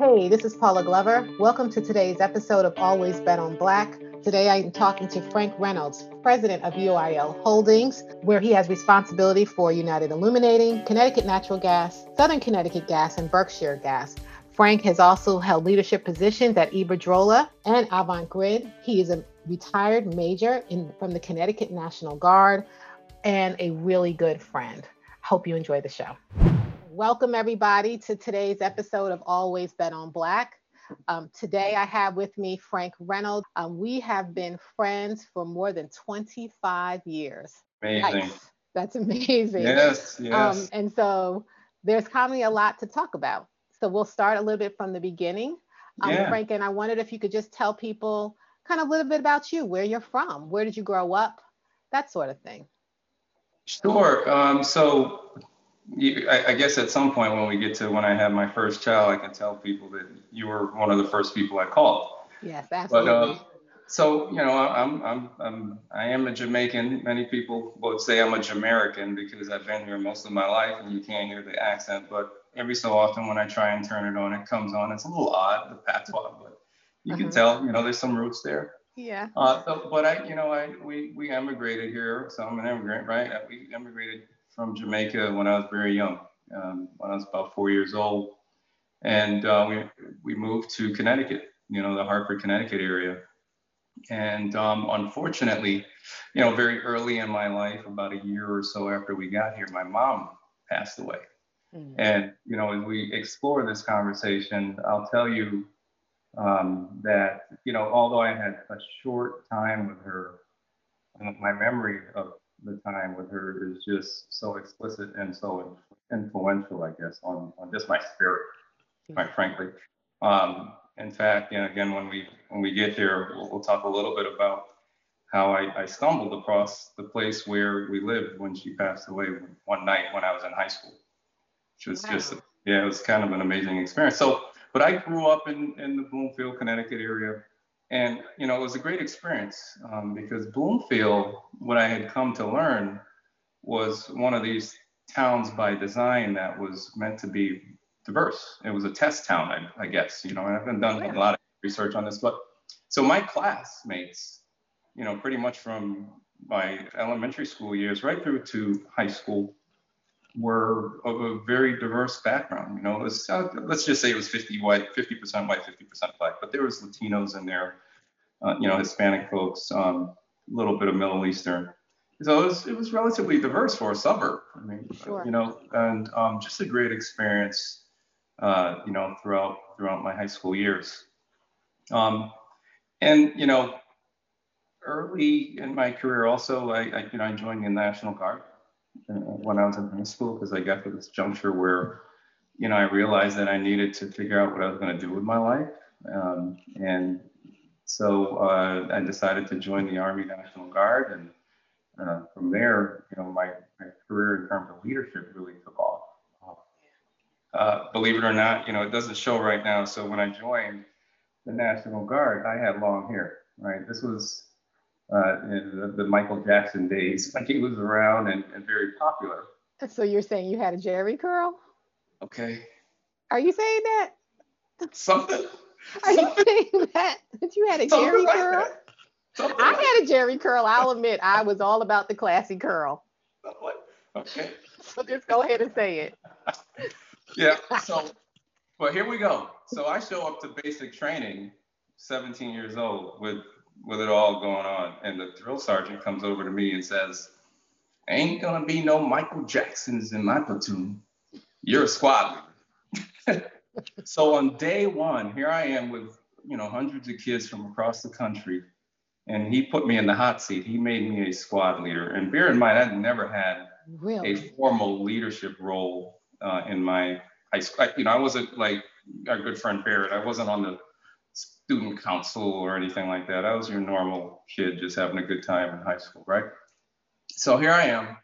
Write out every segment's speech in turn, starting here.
Hey, this is Paula Glover. Welcome to today's episode of Always Bet on Black. Today I'm talking to Frank Reynolds, president of UIL Holdings, where he has responsibility for United Illuminating, Connecticut Natural Gas, Southern Connecticut Gas, and Berkshire Gas. Frank has also held leadership positions at Iberdrola and Avangrid. He is a retired major in, from the Connecticut National Guard and a really good friend. Hope you enjoy the show. Welcome, everybody, to today's episode of Always Bet on Black. Um, today, I have with me Frank Reynolds. Um, we have been friends for more than 25 years. Amazing. Nice. That's amazing. Yes, um, yes. Um, and so there's commonly a lot to talk about. So we'll start a little bit from the beginning. Um, yeah. Frank, and I wondered if you could just tell people kind of a little bit about you, where you're from, where did you grow up, that sort of thing. Sure. Um, so I, I, guess at some point when we get to when I have my first child, I can tell people that you were one of the first people I called. Yes, absolutely. But, uh, so you know, I'm, I'm, I'm, I am a Jamaican. Many people would say I'm a Jamaican because I've been here most of my life, and you can't hear the accent. But every so often, when I try and turn it on, it comes on. It's a little odd, the patois, but you uh-huh. can tell, you know, there's some roots there. Yeah. Uh, so, but I, you know, I we we emigrated here, so I'm an immigrant, right? We emigrated from Jamaica when I was very young, um, when I was about four years old, and uh, we we moved to Connecticut, you know, the Hartford, Connecticut area. And um, unfortunately, you know, very early in my life, about a year or so after we got here, my mom passed away. Mm-hmm. And you know, as we explore this conversation, I'll tell you um, that you know, although I had a short time with her, my memory of the time with her is just so explicit and so influential, I guess, on, on just my spirit, quite frankly. Um, in fact, you know, again, when we when we get there, we'll, we'll talk a little bit about how I, I, stumbled across the place where we lived when she passed away one night when I was in high school, which was wow. just yeah, it was kind of an amazing experience. So, but I grew up in in the Bloomfield, Connecticut area. And you know, it was a great experience um, because Bloomfield, what I had come to learn, was one of these towns by design that was meant to be diverse. It was a test town, I, I guess. You know, and I've been done a lot of research on this, but so my classmates, you know, pretty much from my elementary school years right through to high school, were of a very diverse background. You know, was, uh, let's just say it was 50 white, 50% white, 50% black, but there was Latinos in there, uh, you know, Hispanic folks, um, a little bit of Middle Eastern. So it was, it was relatively diverse for a suburb. I mean, sure. you know, and um, just a great experience, uh, you know, throughout throughout my high school years. Um, and you know, early in my career, also, I, I you know I joined the National Guard when I was in high school because I got to this juncture where, you know, I realized that I needed to figure out what I was going to do with my life. Um, and so uh, I decided to join the Army National Guard. And uh, from there, you know, my, my career in terms of leadership really took off. Uh, believe it or not, you know, it doesn't show right now. So when I joined the National Guard, I had long hair, right? This was uh, in the, the, Michael Jackson days when he was around and, and very popular. So you're saying you had a Jheri curl? Okay. Are you saying that? Something. Are you saying that that you had a Jerry like curl? I like had a Jheri curl. I'll admit I was all about the classy curl. Okay. So just go ahead and say it. yeah. So, well, here we go. So I show up to basic training, 17 years old, with with it all going on. And the drill sergeant comes over to me and says, Ain't gonna be no Michael Jacksons in my platoon. You're a squad leader. so on day one, here I am with you know hundreds of kids from across the country, and he put me in the hot seat. He made me a squad leader. And bear in mind, I'd never had really? a formal leadership role uh, in my high school. I, you know, I wasn't like our good friend Barrett. I wasn't on the student council or anything like that. I was your normal kid just having a good time in high school, right? So here I am,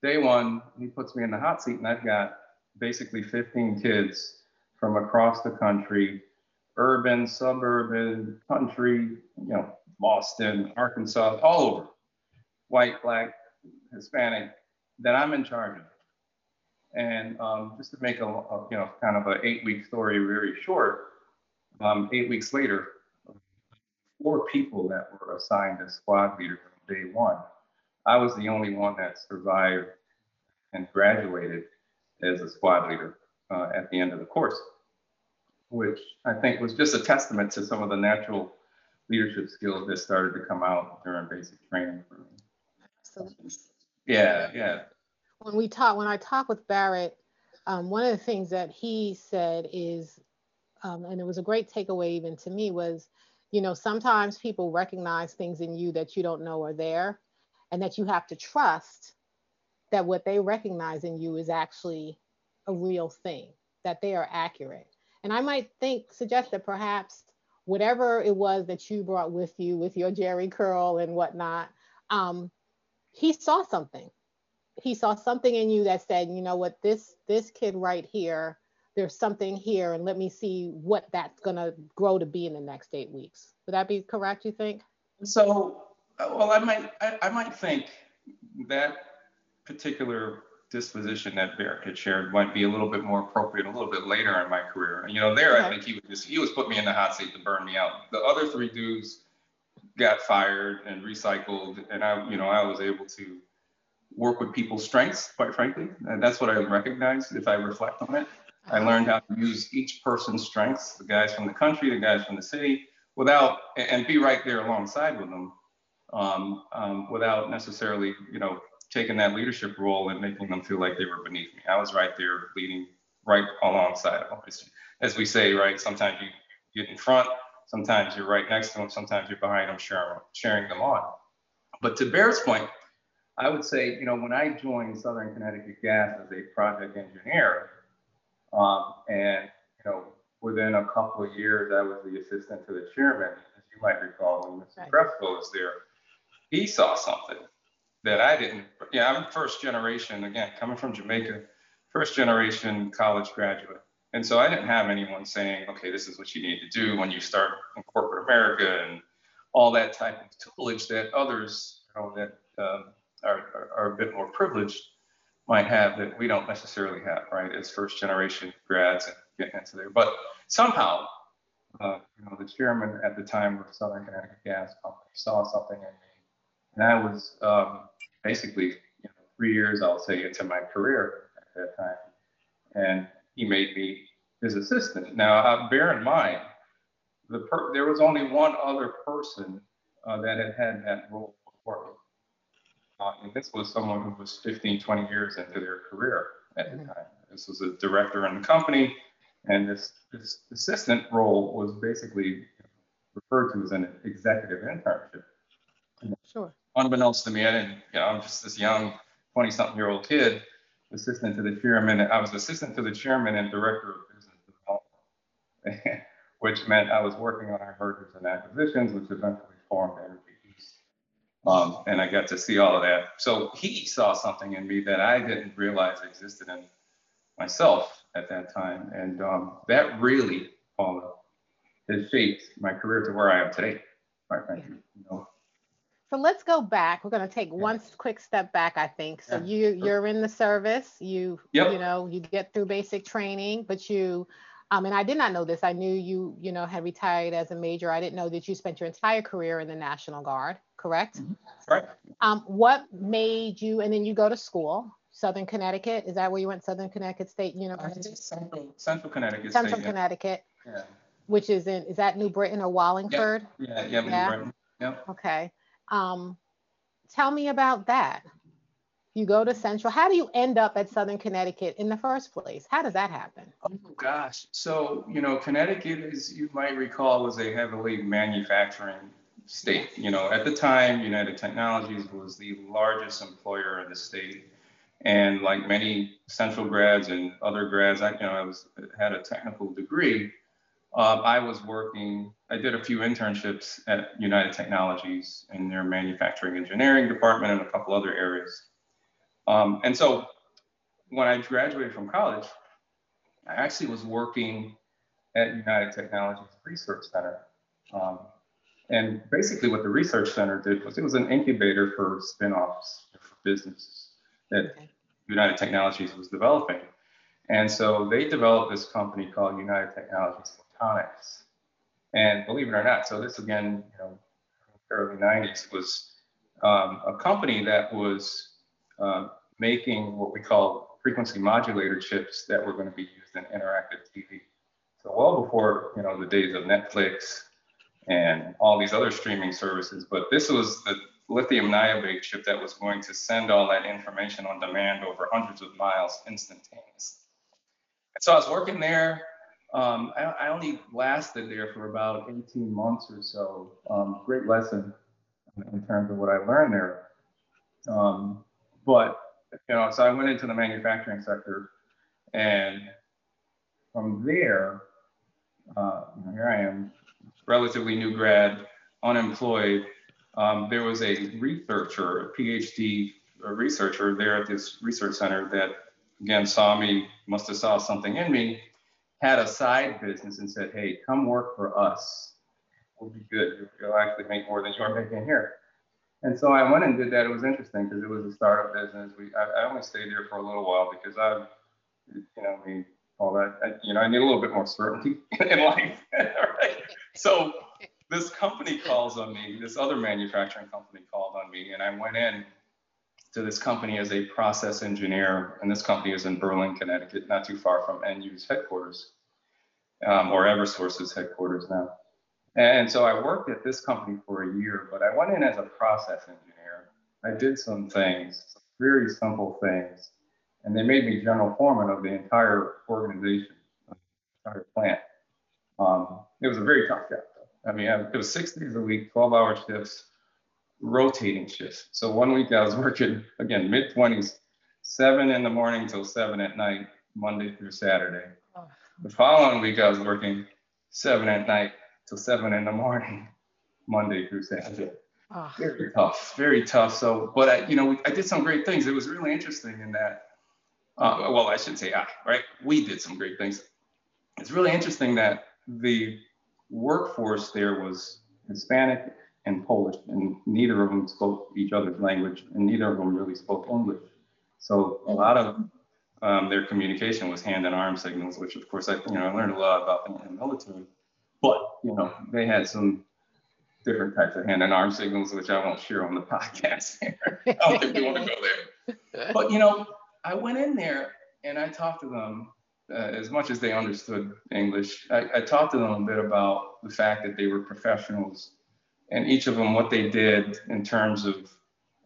day one, he puts me in the hot seat, and I've got basically 15 kids from across the country, urban, suburban, country, you know, Boston, Arkansas, all over, white, black, Hispanic, that I'm in charge of. And um, just to make a, a, you know kind of an eight-week story very short, um, eight weeks later, four people that were assigned as squad leader from day one, I was the only one that survived and graduated as a squad leader uh, at the end of the course, which I think was just a testament to some of the natural leadership skills that started to come out during basic training for me. Absolutely. Yeah, yeah. When we talk, when I talk with Barrett, um, one of the things that he said is, um, and it was a great takeaway even to me was, you know, sometimes people recognize things in you that you don't know are there, and that you have to trust that what they recognize in you is actually a real thing, that they are accurate. And I might think, suggest that perhaps whatever it was that you brought with you with your Jheri curl and whatnot, um, he saw something. He saw something in you that said, you know what, this this kid right here, there's something here, and let me see what that's gonna grow to be in the next eight weeks. Would that be correct? You think? So, well, I might I, I might think that particular disposition that Barrett had shared might be a little bit more appropriate a little bit later in my career. And you know, there okay. I think he was just he was put me in the hot seat to burn me out. The other three dudes got fired and recycled, and I, you know, I was able to work with people's strengths, quite frankly, and that's what I recognize if I reflect on it. I learned how to use each person's strengths, the guys from the country, the guys from the city, without and be right there alongside with them, um, um, without necessarily, you know, taking that leadership role and making them feel like they were beneath me. I was right there leading right alongside of them. As we say, right, sometimes you get in front, sometimes you're right next to them, sometimes you're behind them, sharing, sharing them on. But to Bear's point, I would say, you know, when I joined Southern Connecticut Gas as a project engineer, um, and you know, within a couple of years, I was the assistant to the chairman, as you might recall, when Mr. Right. was there. He saw something that I didn't. Yeah, I'm first generation again, coming from Jamaica, first generation college graduate. And so I didn't have anyone saying, okay, this is what you need to do when you start in corporate America and all that type of tutelage that others, you know, that um, are, are, are, a bit more privileged might have that we don't necessarily have, right, as first generation grads and getting into there. But somehow, uh, you know, the chairman at the time of Southern Connecticut Gas Company saw something in me. And I was um, basically you know, three years, I'll say, into my career at that time. And he made me his assistant. Now, uh, bear in mind, the per- there was only one other person uh, that had had that role. Uh, and this was someone who was 15, 20 years into their career at the mm-hmm. time. This was a director in the company, and this, this assistant role was basically referred to as an executive internship. Sure unbeknownst to me, I didn't, you know, I'm just this young 20 something year old kid, assistant to the chairman. I was assistant to the chairman and director of business development, which meant I was working on our mergers and acquisitions, which eventually formed Energy. Um, and I got to see all of that. So he saw something in me that I didn't realize existed in myself at that time. And um, that really, Paula, has shaped my career to where I am today. Right, right. You know, so let's go back. We're going to take one quick step back, I think. So yeah. you you're in the service. You yep. you know you get through basic training, but you um, and I did not know this. I knew you you know had retired as a major. I didn't know that you spent your entire career in the National Guard. Correct? Mm-hmm. Right. Um, what made you? And then you go to school. Southern Connecticut. Is that where you went? Southern Connecticut State University. Central, Central Connecticut. Central State, Connecticut. Yeah. Which is in is that New Britain or Wallingford? Yeah, yeah, yeah. New Britain. Yeah. Okay. Um, tell me about that. You go to Central. How do you end up at Southern Connecticut in the first place? How does that happen? Oh gosh. So, you know, Connecticut, as you might recall, was a heavily manufacturing state. You know, at the time, United Technologies was the largest employer in the state. And like many Central grads and other grads, I, you know, I was had a technical degree. Um, I was working, I did a few internships at United Technologies in their manufacturing engineering department and a couple other areas. Um, and so when I graduated from college, I actually was working at United Technologies Research Center. Um, and basically what the research center did was it was an incubator for spin-offs for businesses that okay. United Technologies was developing. And so they developed this company called United Technologies photonics. And believe it or not, so this again, you know, early 90s was um, a company that was uh, making what we call frequency modulator chips that were going to be used in interactive TV. So well before you know the days of Netflix and all these other streaming services, but this was the lithium niobate chip that was going to send all that information on demand over hundreds of miles instantaneously. And so I was working there um, I, I, only lasted there for about 18 months or so. Um, great lesson in terms of what I learned there. Um, but you know, so I went into the manufacturing sector, and from there, uh, here I am, relatively new grad, unemployed. Um, there was a researcher, a PhD a researcher there at this research center that again saw me, must have saw something in me, had a side business and said, hey, come work for us. We'll be good. You'll actually make more than you're making here. And so I went and did that. It was interesting because it was a startup business. We I, I, only stayed there for a little while because I, you know, mean, all that, I, you know, I need a little bit more certainty in life. right? So this company calls on me, this other manufacturing company called on me, and I went in to this company as a process engineer. And this company is in Berlin, Connecticut, not too far from NU's headquarters um, or Eversource's headquarters now. And so I worked at this company for a year, but I went in as a process engineer. I did some things, some very simple things, and they made me general foreman of the entire organization, the entire plant. Um, it was a very tough job. Though. I mean, it was six days a week, 12 hour shifts, rotating shifts. So one week I was working, again, mid 20s, seven in the morning till seven at night, Monday through Saturday. The following week, I was working seven at night till seven in the morning, Monday through Saturday. Oh. Very tough, very tough. So, but I, you know, I did some great things. It was really interesting in that. Uh, well, I should say I, right? We did some great things. It's really interesting that the workforce there was Hispanic and Polish, and neither of them spoke each other's language, and neither of them really spoke English. So a lot of um, their communication was hand and arm signals, which of course I, you know, I learned a lot about in the military. But you know, they had some different types of hand and arm signals, which I won't share on the podcast here. I don't think we want to go there. But you know, I went in there and I talked to them uh, as much as they understood English. I, I talked to them a bit about the fact that they were professionals and each of them what they did in terms of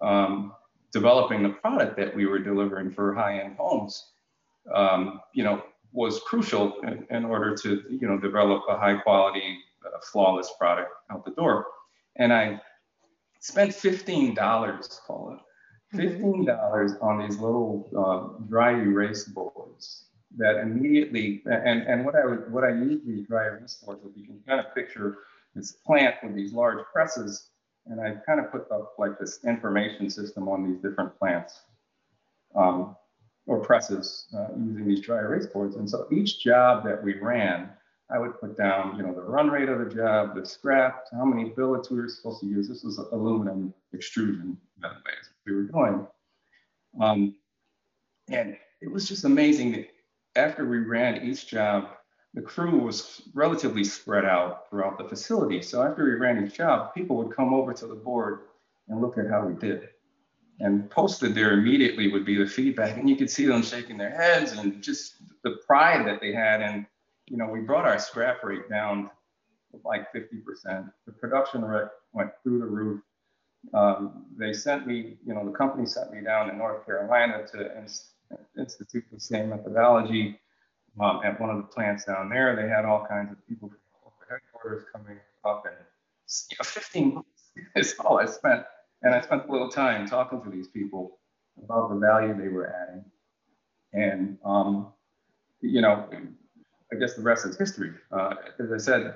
um, developing the product that we were delivering for high-end homes, um, you know, was crucial in, in, order to, you know, develop a high-quality, uh, flawless product out the door. And I spent $15, call it, mm-hmm. $15 on these little uh, dry erase boards that immediately, and, and what I would, what I use these dry erase boards, if you can kind of picture this plant with these large presses and I kind of put up like this information system on these different plants um, or presses uh, using these dry erase boards. And so each job that we ran, I would put down, you know, the run rate of the job, the scrap, how many billets we were supposed to use. This was aluminum extrusion, by the way, we were doing. Um, and it was just amazing that after we ran each job, the crew was relatively spread out throughout the facility. So after we ran each job, people would come over to the board and look at how we did. And posted there immediately would be the feedback, and you could see them shaking their heads and just the pride that they had. And you know, we brought our scrap rate down like 50%. The production rate went through the roof. Um, they sent me, you know, the company sent me down to North Carolina to institute the same methodology um, at one of the plants down there. They had all kinds of people from headquarters coming up, and you know, 15 months is all I spent. And I spent a little time talking to these people about the value they were adding. And, um, you know, I guess the rest is history. Uh, as I said,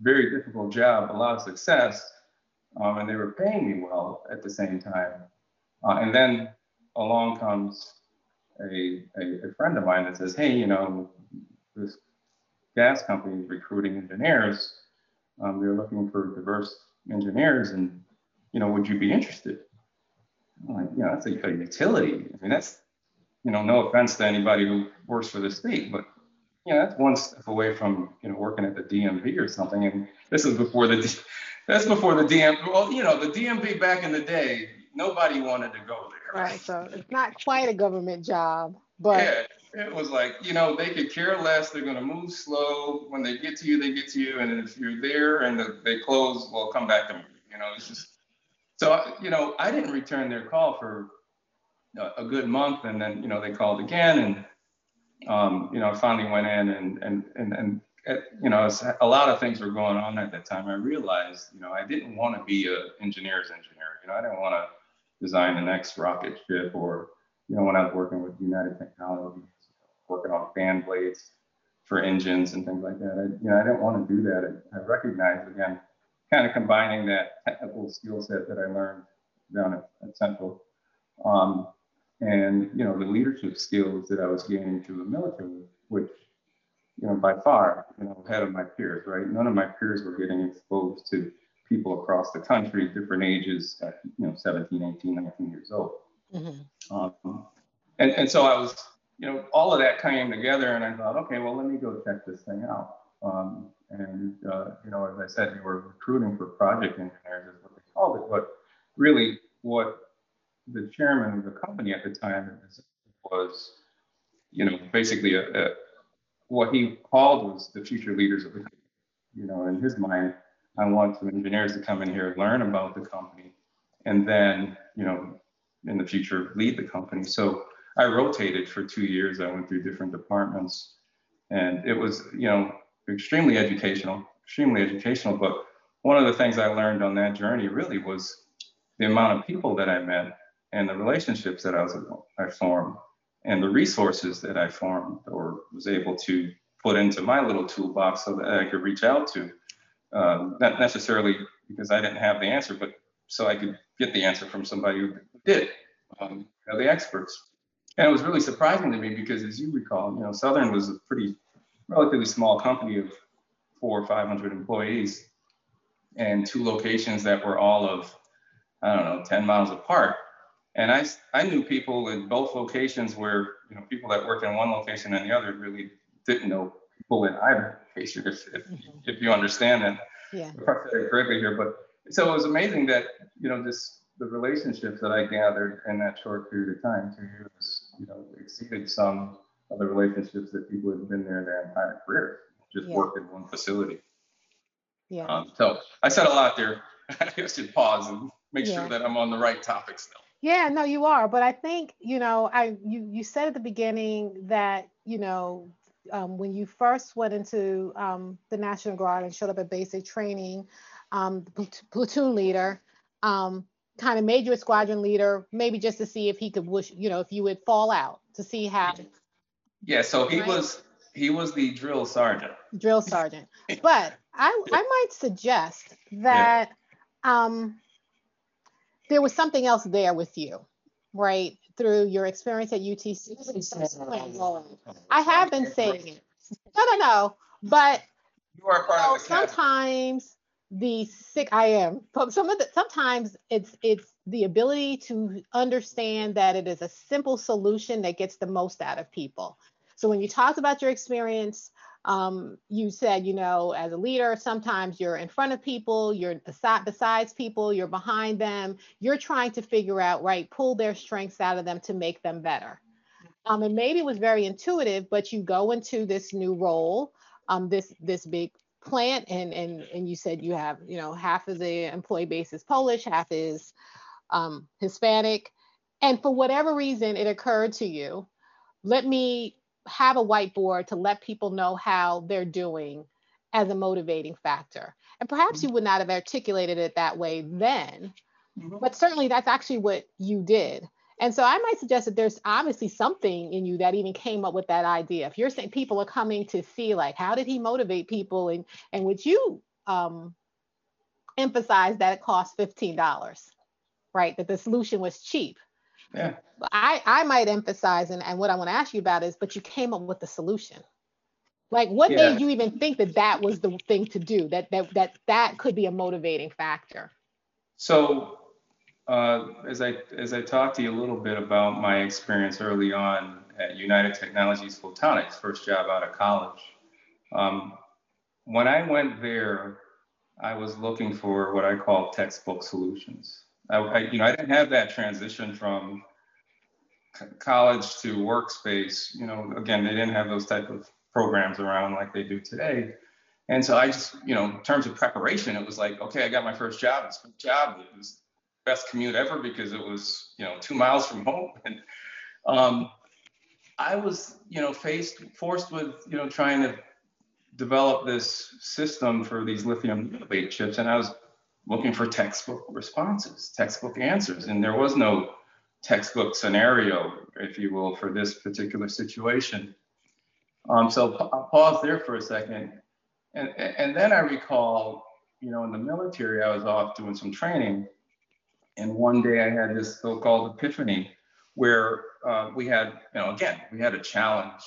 very difficult job, a lot of success, um, and they were paying me well at the same time. Uh, and then along comes a, a, a, friend of mine that says, hey, you know, this gas company is recruiting engineers. Um, they're looking for diverse engineers, and you know, would you be interested? I'm like, know, that's a, a utility. I mean, that's, you know, no offense to anybody who works for the state, but you know, that's one step away from, you know, working at the DMV or something. And this is before the, that's before the DMV, well, you know, the DMV back in the day, nobody wanted to go there. Right. So it's not quite a government job, but. Yeah, it was like, you know, they could care less. They're going to move slow. When they get to you, they get to you. And if you're there and the, they close, well, come back to me. You know, it's just, so, you know, I didn't return their call for a good month. And then, you know, they called again and, um, you know, I finally went in and, and, and, and you know, a lot of things were going on at that time. I realized, you know, I didn't want to be an engineer's engineer. You know, I didn't want to design the next rocket ship or, you know, when I was working with United Technologies, working on fan blades for engines and things like that. I, you know, I didn't want to do that. I recognized again, kind of combining that technical skill set that I learned down at, at Central um, and you know the leadership skills that I was gaining through the military, which you know by far you know ahead of my peers. Right, none of my peers were getting exposed to people across the country, different ages, you know 17, 18, 19 years old. Mm-hmm. Um, and and so I was you know all of that came together, and I thought, okay, well let me go check this thing out. Um, and uh, you know, as I said, we were recruiting for project engineers, is what they called it. But really, what the chairman of the company at the time was, you know, basically a, a, what he called was the future leaders of the company. You know, in his mind, I want some engineers to come in here, learn about the company, and then, you know, in the future, lead the company. So I rotated for two years. I went through different departments, and it was, you know, extremely educational, extremely educational. But one of the things I learned on that journey really was the amount of people that I met and the relationships that I was I formed and the resources that I formed or was able to put into my little toolbox so that I could reach out to, um, not necessarily because I didn't have the answer, but so I could get the answer from somebody who did, um, you know, the experts. And it was really surprising to me because, as you recall, you know, Southern was a pretty relatively small company of four or 500 employees and two locations that were all of, I don't know, 10 miles apart. And I, I knew people in both locations where, you know, people that worked in one location and the other really didn't know people in either location, if, if, mm-hmm. if you understand that. Yeah. correctly here, but so it was amazing that, you know, this, the relationships that I gathered in that short period of time, two years, you know, exceeded some of the relationships that people have been there in their entire career, just yeah. worked in one facility. Yeah. Um, so I said a lot there. I should pause and make yeah. sure that I'm on the right topic still. Yeah, no, you are. But I think, you know, I you you said at the beginning that, you know, um, when you first went into um, the National Guard and showed up at basic training, um, the platoon leader um, kind of made you a squadron leader, maybe just to see if he could wish, you know, if you would fall out to see how. Yeah, so he right? was he was the drill sergeant. Drill sergeant, but I I might suggest that yeah. um there was something else there with you, right? Through your experience at UTC. I have been saying it. No, no, no. But you are part know, of the sometimes the sick I am. Some of the sometimes it's it's the ability to understand that it is a simple solution that gets the most out of people. So when you talked about your experience um, you said, you know, as a leader, sometimes you're in front of people, you're beside, besides people, you're behind them. You're trying to figure out, right, pull their strengths out of them to make them better. Um, and maybe it was very intuitive, but you go into this new role, um, this this big plant, and and and you said you have, you know, half of the employee base is Polish, half is um, Hispanic, and for whatever reason, it occurred to you, let me have a whiteboard to let people know how they're doing as a motivating factor. And perhaps mm-hmm. you would not have articulated it that way then, mm-hmm. but certainly that's actually what you did. And so I might suggest that there's obviously something in you that even came up with that idea. If you're saying people are coming to see like how did he motivate people and and would you um, emphasize that it cost $15, right? That the solution was cheap. Yeah. I, I might emphasize, and, and what I want to ask you about is, but you came up with the solution. Like, what yeah. made you even think that that was the thing to do? That that that that could be a motivating factor. So, uh, as I as I talked to you a little bit about my experience early on at United Technologies Photonics, first job out of college. Um, when I went there, I was looking for what I call textbook solutions. I, I, you know, I didn't have that transition from college to workspace. You know, again, they didn't have those type of programs around like they do today. And so I just, you know, in terms of preparation, it was like, okay, I got my first job. It's a job. It was best commute ever because it was, you know, two miles from home. And um, I was, you know, faced, forced with, you know, trying to develop this system for these lithium chips. And I was looking for textbook responses, textbook answers. And there was no textbook scenario, if you will, for this particular situation. Um, so I'll pause there for a second. And, and then I recall, you know, in the military, I was off doing some training. And one day I had this so-called epiphany where uh, we had, you know, again, we had a challenge.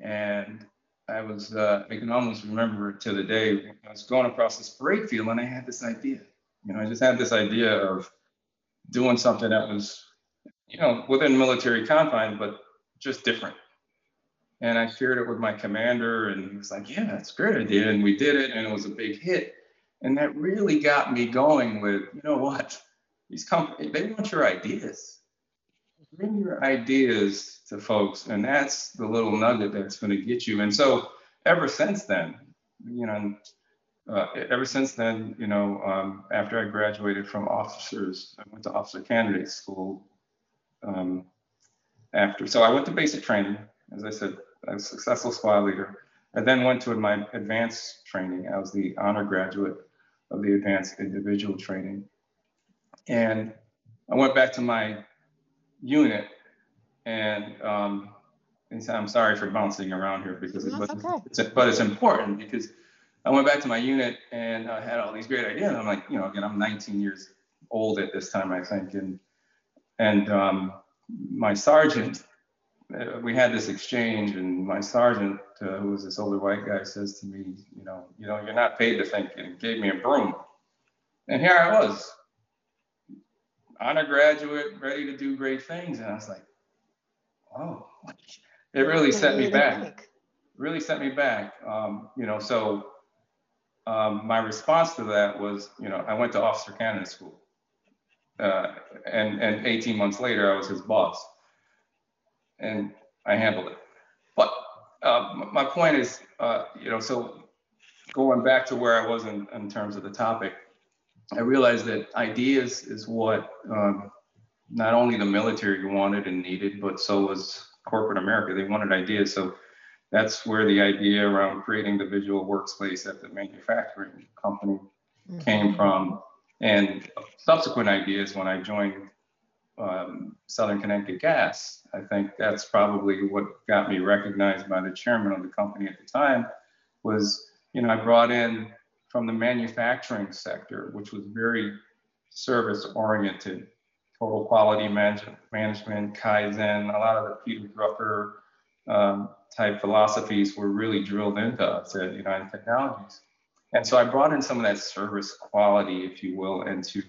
And I was, uh, I can almost remember to the day. I was going across this parade field and I had this idea. You know, I just had this idea of doing something that was, you know, within military confines, but just different. And I shared it with my commander, and he was like, Yeah, that's a great idea. And we did it, and it was a big hit. And that really got me going with, you know what? These companies, they want your ideas. Bring your ideas to folks, and that's the little nugget that's going to get you. And so, ever since then, you know, uh, ever since then, you know, um, after I graduated from officers, I went to officer candidate school. Um, after, so I went to basic training, as I said, a successful squad leader. I then went to my advanced training. I was the honor graduate of the advanced individual training. And I went back to my unit and, um, and I'm sorry for bouncing around here because it, but, okay. it's, but it's important because I went back to my unit and I had all these great ideas. I'm like, you know, again, I'm 19 years old at this time, I think. And, and um, my sergeant uh, we had this exchange, and my sergeant, uh, who was this older white guy, says to me, you know, you know, you're not paid to think, and gave me a broom. And here I was, honor graduate, ready to do great things, and I was like, oh, it really set me back. Really set me back. Um, you know, so um, my response to that was, you know, I went to officer candidate school, uh, and and 18 months later, I was his boss and I handled it. But uh, my point is, uh, you know, so going back to where I was in, in terms of the topic, I realized that ideas is what um, not only the military wanted and needed, but so was corporate America. They wanted ideas. So that's where the idea around creating the visual workspace at the manufacturing company mm-hmm. came from. And subsequent ideas when I joined um, Southern Connecticut Gas. I think that's probably what got me recognized by the chairman of the company at the time was, you know, I brought in from the manufacturing sector, which was very service oriented, total quality management, management, Kaizen, a lot of the Peter Drucker um, type philosophies were really drilled into us at United Technologies. And so I brought in some of that service quality, if you will, into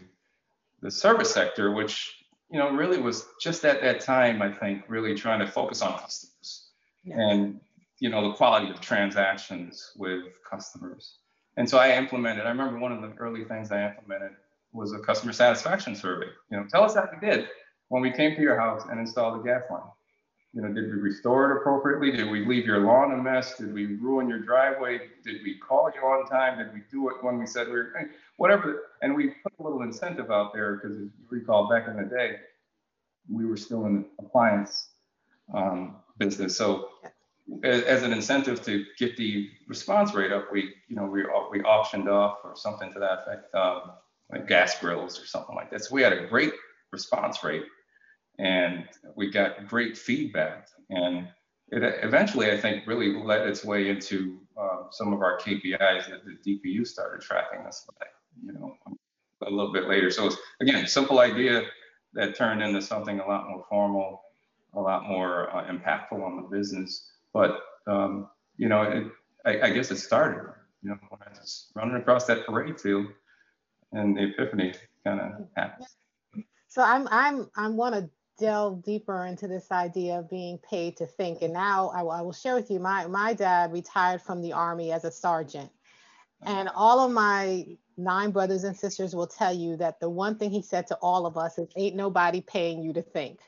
the service sector, which you know, really was just at that time, I think, really trying to focus on customers yeah. and, you know, the quality of transactions with customers. And so I implemented, I remember one of the early things I implemented was a customer satisfaction survey. You know, tell us how you did when we came to your house and installed the gas line. You know, did we restore it appropriately? Did we leave your lawn a mess? Did we ruin your driveway? Did we call you on time? Did we do it when we said we were? Whatever. And we put a little incentive out there because, you recall, back in the day, we were still in the appliance um, business. So, as an incentive to get the response rate up, we, you know, we we auctioned off or something to that effect, um, like gas grills or something like that. So we had a great response rate and we got great feedback. And it eventually, I think, really led its way into uh, some of our KPIs that the DPU started tracking us you know, a little bit later. So it's, again, simple idea that turned into something a lot more formal, a lot more uh, impactful on the business. But, um, you know, it, I, I, guess it started, you know, when I was running across that parade field and the epiphany kind of happened. So I'm I'm I'm one of delve deeper into this idea of being paid to think. And now I, I will share with you my, my dad retired from the Army as a sergeant. And all of my nine brothers and sisters will tell you that the one thing he said to all of us is ain't nobody paying you to think.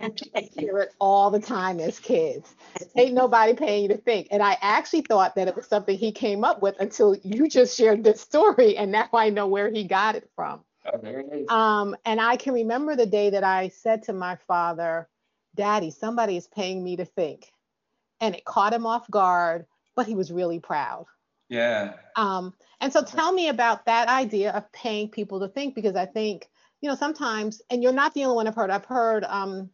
I hear it all the time as kids. Ain't nobody paying you to think. And I actually thought that it was something he came up with until you just shared this story. And now I know where he got it from. Oh, um, and I can remember the day that I said to my father, Daddy, somebody is paying me to think. And it caught him off guard, but he was really proud. Yeah. Um, and so tell me about that idea of paying people to think, because I think, you know, sometimes, and you're not the only one I've heard, I've heard um,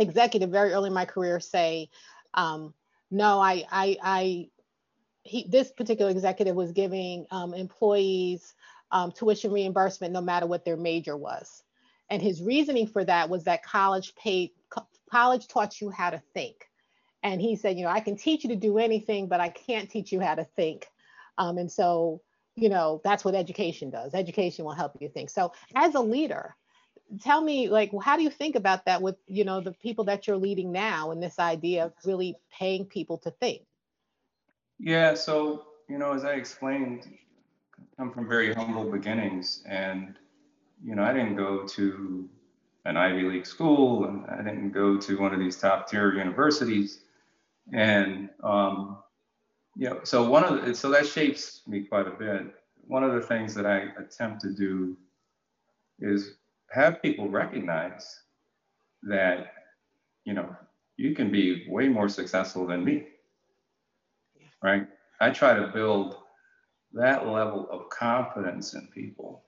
executive very early in my career say, um, no, I, I, I, he, this particular executive was giving um, employees um, tuition reimbursement no matter what their major was. And his reasoning for that was that college paid, college taught you how to think. And he said, you know, I can teach you to do anything, but I can't teach you how to think. Um, and so, you know, that's what education does. Education will help you think. So as a leader, tell me like how do you think about that with you know the people that you're leading now and this idea of really paying people to think yeah so you know as i explained I come from very humble beginnings, and you know, I didn't go to an Ivy League school, and I didn't go to one of these top tier universities, and um, you know, so one of the, so that shapes me quite a bit. One of the things that I attempt to do is have people recognize that you know you can be way more successful than me. Right? I try to build that level of confidence in people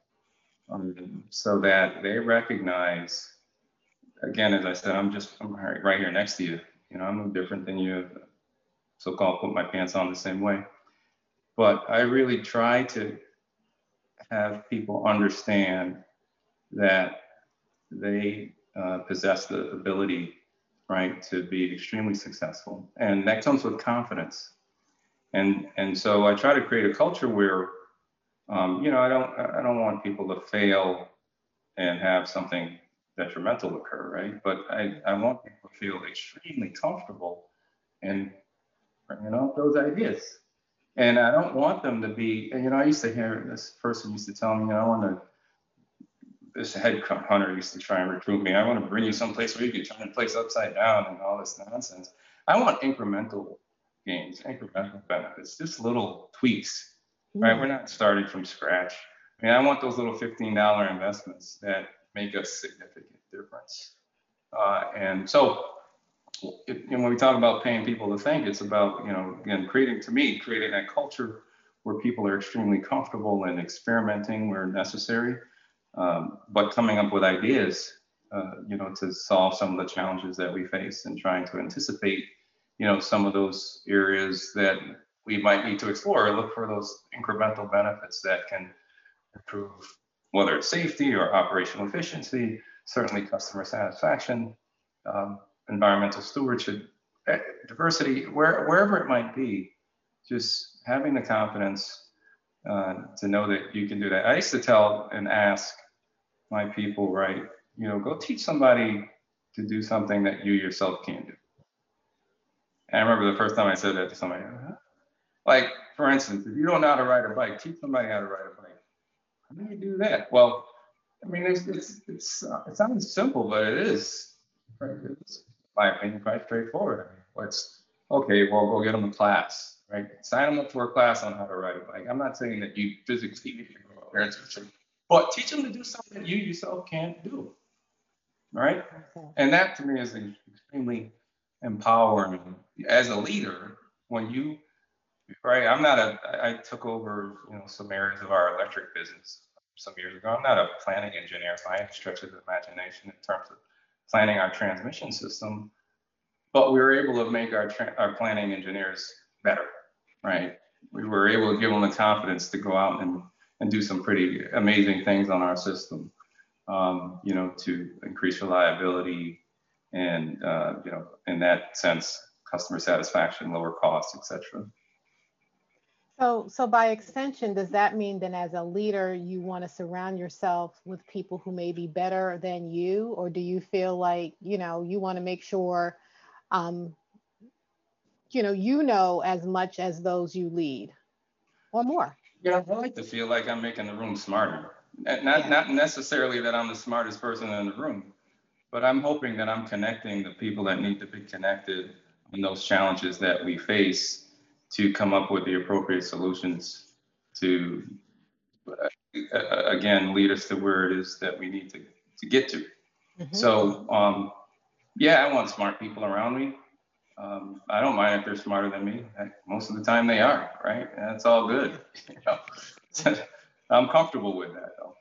um, so that they recognize again as i said i'm just i'm right here next to you. You know i'm no different than you. So-called put my pants on the same way. But i really try to have people understand that they uh, possess the ability right to be extremely successful and that comes with confidence and and so I try to create a culture where, um, you know, I don't I don't want people to fail and have something detrimental occur, right? But I, I want people to feel extremely comfortable and bringing out those ideas. And I don't want them to be, you know, I used to hear this person used to tell me, you know, I want to, this head hunter used to try and recruit me. I want to bring you someplace where you can turn the place upside down and all this nonsense. I want incremental gains, incremental benefits, just little tweaks, right? We're not starting from scratch. I mean, I want those little $15 investments that make a significant difference. Uh, and so, it, you know, when we talk about paying people to think, it's about, you know, again, creating, to me, creating that culture where people are extremely comfortable and experimenting where necessary, um, but coming up with ideas, uh, you know, to solve some of the challenges that we face and trying to anticipate you know, some of those areas that we might need to explore, look for those incremental benefits that can improve whether it's safety or operational efficiency, certainly customer satisfaction, um, environmental stewardship, eh, diversity, where, wherever it might be, just having the confidence uh, to know that you can do that. I used to tell and ask my people, right, you know, go teach somebody to do something that you yourself can't do. And I remember the first time I said that to somebody, like, for instance, if you don't know how to ride a bike, teach somebody how to ride a bike. How do you do that? Well, I mean, it's, it's, it's uh, it sounds simple, but it is, it's, my opinion, quite straightforward. I mean, what's okay? Well, go get them a class, right? Sign them up for a class on how to ride a bike. I'm not saying that you physically need to go out there and but teach them to do something that you yourself can't do, right? And that to me is extremely empowering. As a leader when you right i'm not a i took over you know some areas of our electric business some years ago. I'm not a planning engineer by any stretch of the imagination in terms of planning our transmission system but we were able to make our tra- our planning engineers better right? We were able to give them the confidence to go out and and do some pretty amazing things on our system um, you know to increase reliability and uh, you know in that sense customer satisfaction lower costs etc So, so by extension, does that mean then as a leader, you want to surround yourself with people who may be better than you, or do you feel like you know you want to make sure, um, you know, you know as much as those you lead, or more? Yeah, I like to feel like I'm making the room smarter. Not yeah. not necessarily that I'm the smartest person in the room, but I'm hoping that I'm connecting the people that need to be connected in those challenges that we face to come up with the appropriate solutions to uh, again lead us to where it is that we need to, to get to. Mm-hmm. So um, yeah, I want smart people around me. Um, I don't mind if they're smarter than me. Most of the time they are, right? That's all good. You know? I'm comfortable with that though.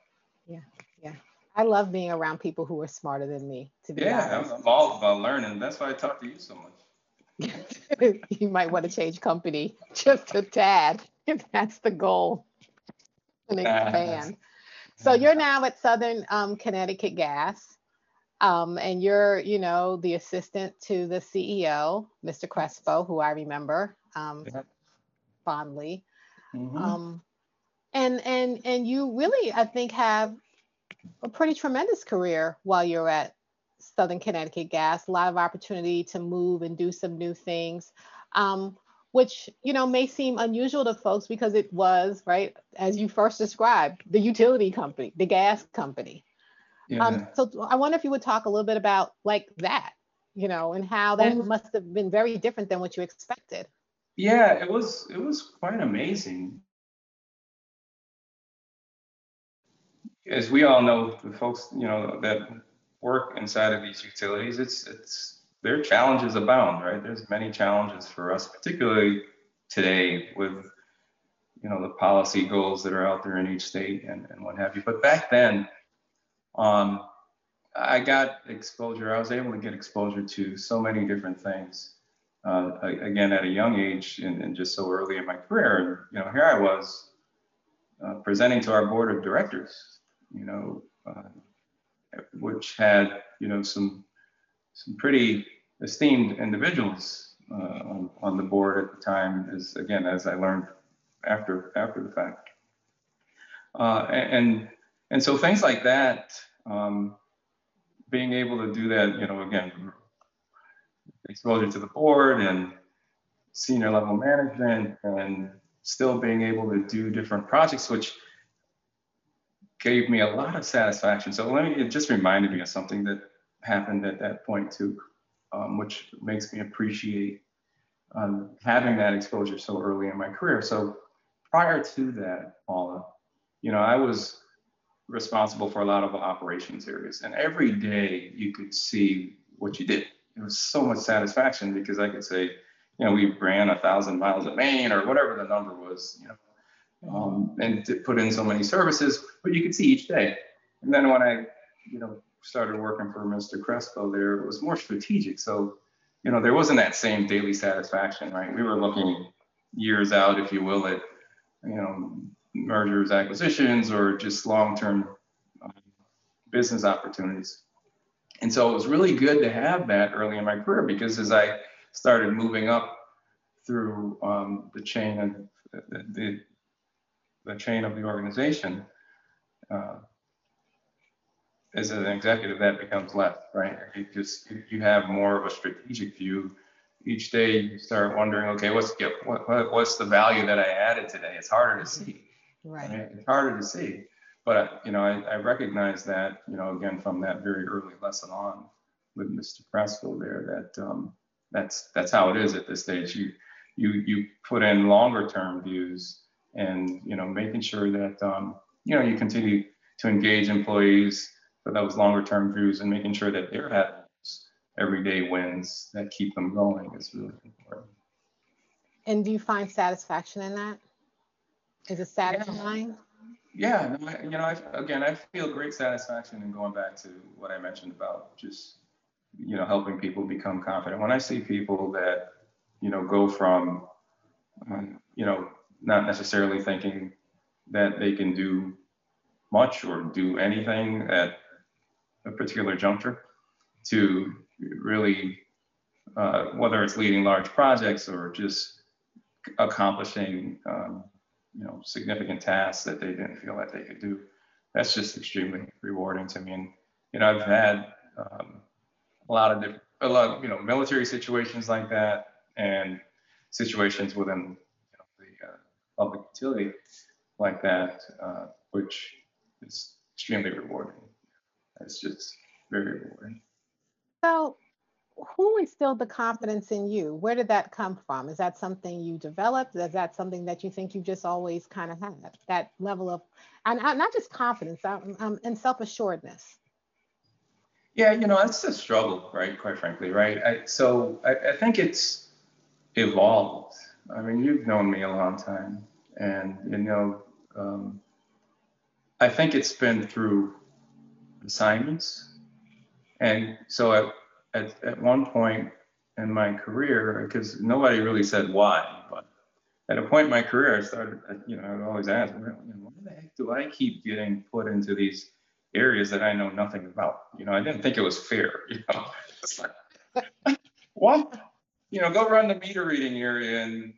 Yeah, yeah. I love being around people who are smarter than me. To be yeah, honest. I'm all about learning. That's why I talk to you so much. you might want to change company just a tad if that's the goal and expand. so you're now at Southern um, Connecticut Gas. Um, and you're, you know, the assistant to the CEO, Mr. Crespo, who I remember um, yeah. fondly. Mm-hmm. Um, and and and you really, I think, have a pretty tremendous career while you're at Southern Connecticut Gas. A lot of opportunity to move and do some new things. Um, which you know may seem unusual to folks because it was right as you first described the utility company the gas company yeah. Um, so I wonder if you would talk a little bit about like that, you know, and how that well, must have been very different than what you expected. Yeah, it was it was quite amazing. As we all know, the folks, you know, that work inside of these utilities, it's it's their challenges abound, right? There's many challenges for us, particularly today with you know the policy goals that are out there in each state and, and what have you. But back then, um, I got exposure. I was able to get exposure to so many different things. Uh, again, at a young age and, and, just so early in my career, and you know, here I was uh, presenting to our board of directors. You know, uh, which had you know some some pretty esteemed individuals uh, on, on the board at the time. As again, as I learned after after the fact, uh, and and so things like that, um, being able to do that, you know, again, exposure to the board and senior level management and still being able to do different projects, which gave me a lot of satisfaction. So let me, it just reminded me of something that happened at that point too, um, which makes me appreciate um, having that exposure so early in my career. So prior to that, Paula, you know, I was responsible for a lot of operations areas. And every day you could see what you did. It was so much satisfaction because I could say, you know, we ran a thousand miles of main or whatever the number was, you know, um, and to put in so many services, but you could see each day. And then when I, you know, started working for Mr. Crespo there, it was more strategic. So, you know, there wasn't that same daily satisfaction, right? We were looking years out, if you will, at, you know, mergers, acquisitions, or just long-term um, business opportunities. And so it was really good to have that early in my career because as I started moving up through um, the chain of the, the, the, chain of the organization, uh, as an executive, that becomes less, right? You just you have more of a strategic view. Each day you start wondering, okay, what's what, what's the value that I added today? It's harder to see. Right. right? It's harder to see. But you know, I, I recognize that, you know, again from that very early lesson on with Mr. Crespo there, that um, that's that's how it is at this stage. You you you put in longer term views and you know making sure that um, you know you continue to engage employees for those longer term views and making sure that they're having everyday wins that keep them going is really important. And do you find satisfaction in that? Is it satisfying? Yeah, yeah you know, I, again, I feel great satisfaction in going back to what I mentioned about just, you know, helping people become confident. When I see people that, you know, go from, um, you know, not necessarily thinking that they can do much or do anything at a particular juncture to really, uh, whether it's leading large projects or just accomplishing um, you know, significant tasks that they didn't feel that they could do. That's just extremely rewarding to me. And, you know, I've had um, a lot of different, a lot of, you know, military situations like that and situations within you know, the uh, public utility like that, uh, which is extremely rewarding. It's just very rewarding. So, who instilled the confidence in you? Where did that come from? Is that something you developed? Is that something that you think you just always kind of had? That level of, and not just confidence, um, um, and self assuredness. Yeah, you know, that's a struggle, right? Quite frankly, right? I, so I, I think it's evolved. I mean, you've known me a long time, and you know, um, I think it's been through assignments. And so at, at, at one point in my career, because nobody really said why, but at a point in my career, I started, you know, I would always ask, why the heck do I keep getting put into these areas that I know nothing about? You know, I didn't think it was fair, you know. It's like, what? You know, go run the meter reading area and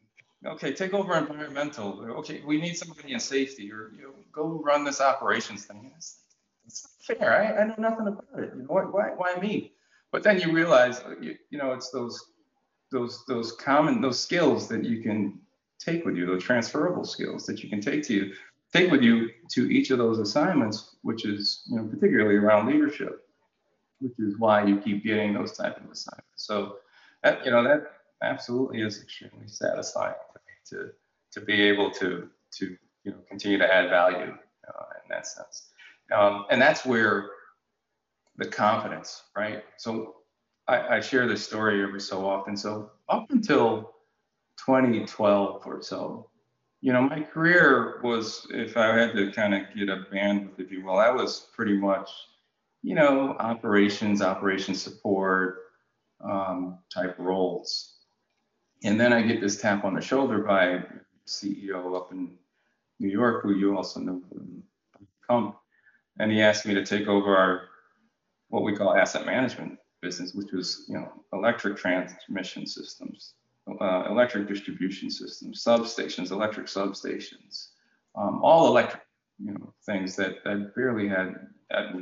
okay, take over environmental. Okay, we need somebody in safety, or you know, go run this operations thing. It's, it's fair. I, I know nothing about it. You know, why, why, why me? But then you realize, uh, you, you know, it's those those those common those skills that you can take with you, those transferable skills that you can take to you, take with you to each of those assignments, which is you know particularly around leadership, which is why you keep getting those type of assignments. So that you know that absolutely is extremely satisfying to to be able to to you know continue to add value uh, in that sense. Um, and that's where the confidence, right? So I, I share this story every so often. So up until 2012 or so, you know, my career was, if I had to kind of get a bandwidth, if you will, I was pretty much, you know, operations, operations support um, type roles. And then I get this tap on the shoulder by CEO up in New York, who you also know from and he asked me to take over our what we call asset management business, which was you know electric transmission systems, uh, electric distribution systems, substations, electric substations, um, all electric you know things that I barely had,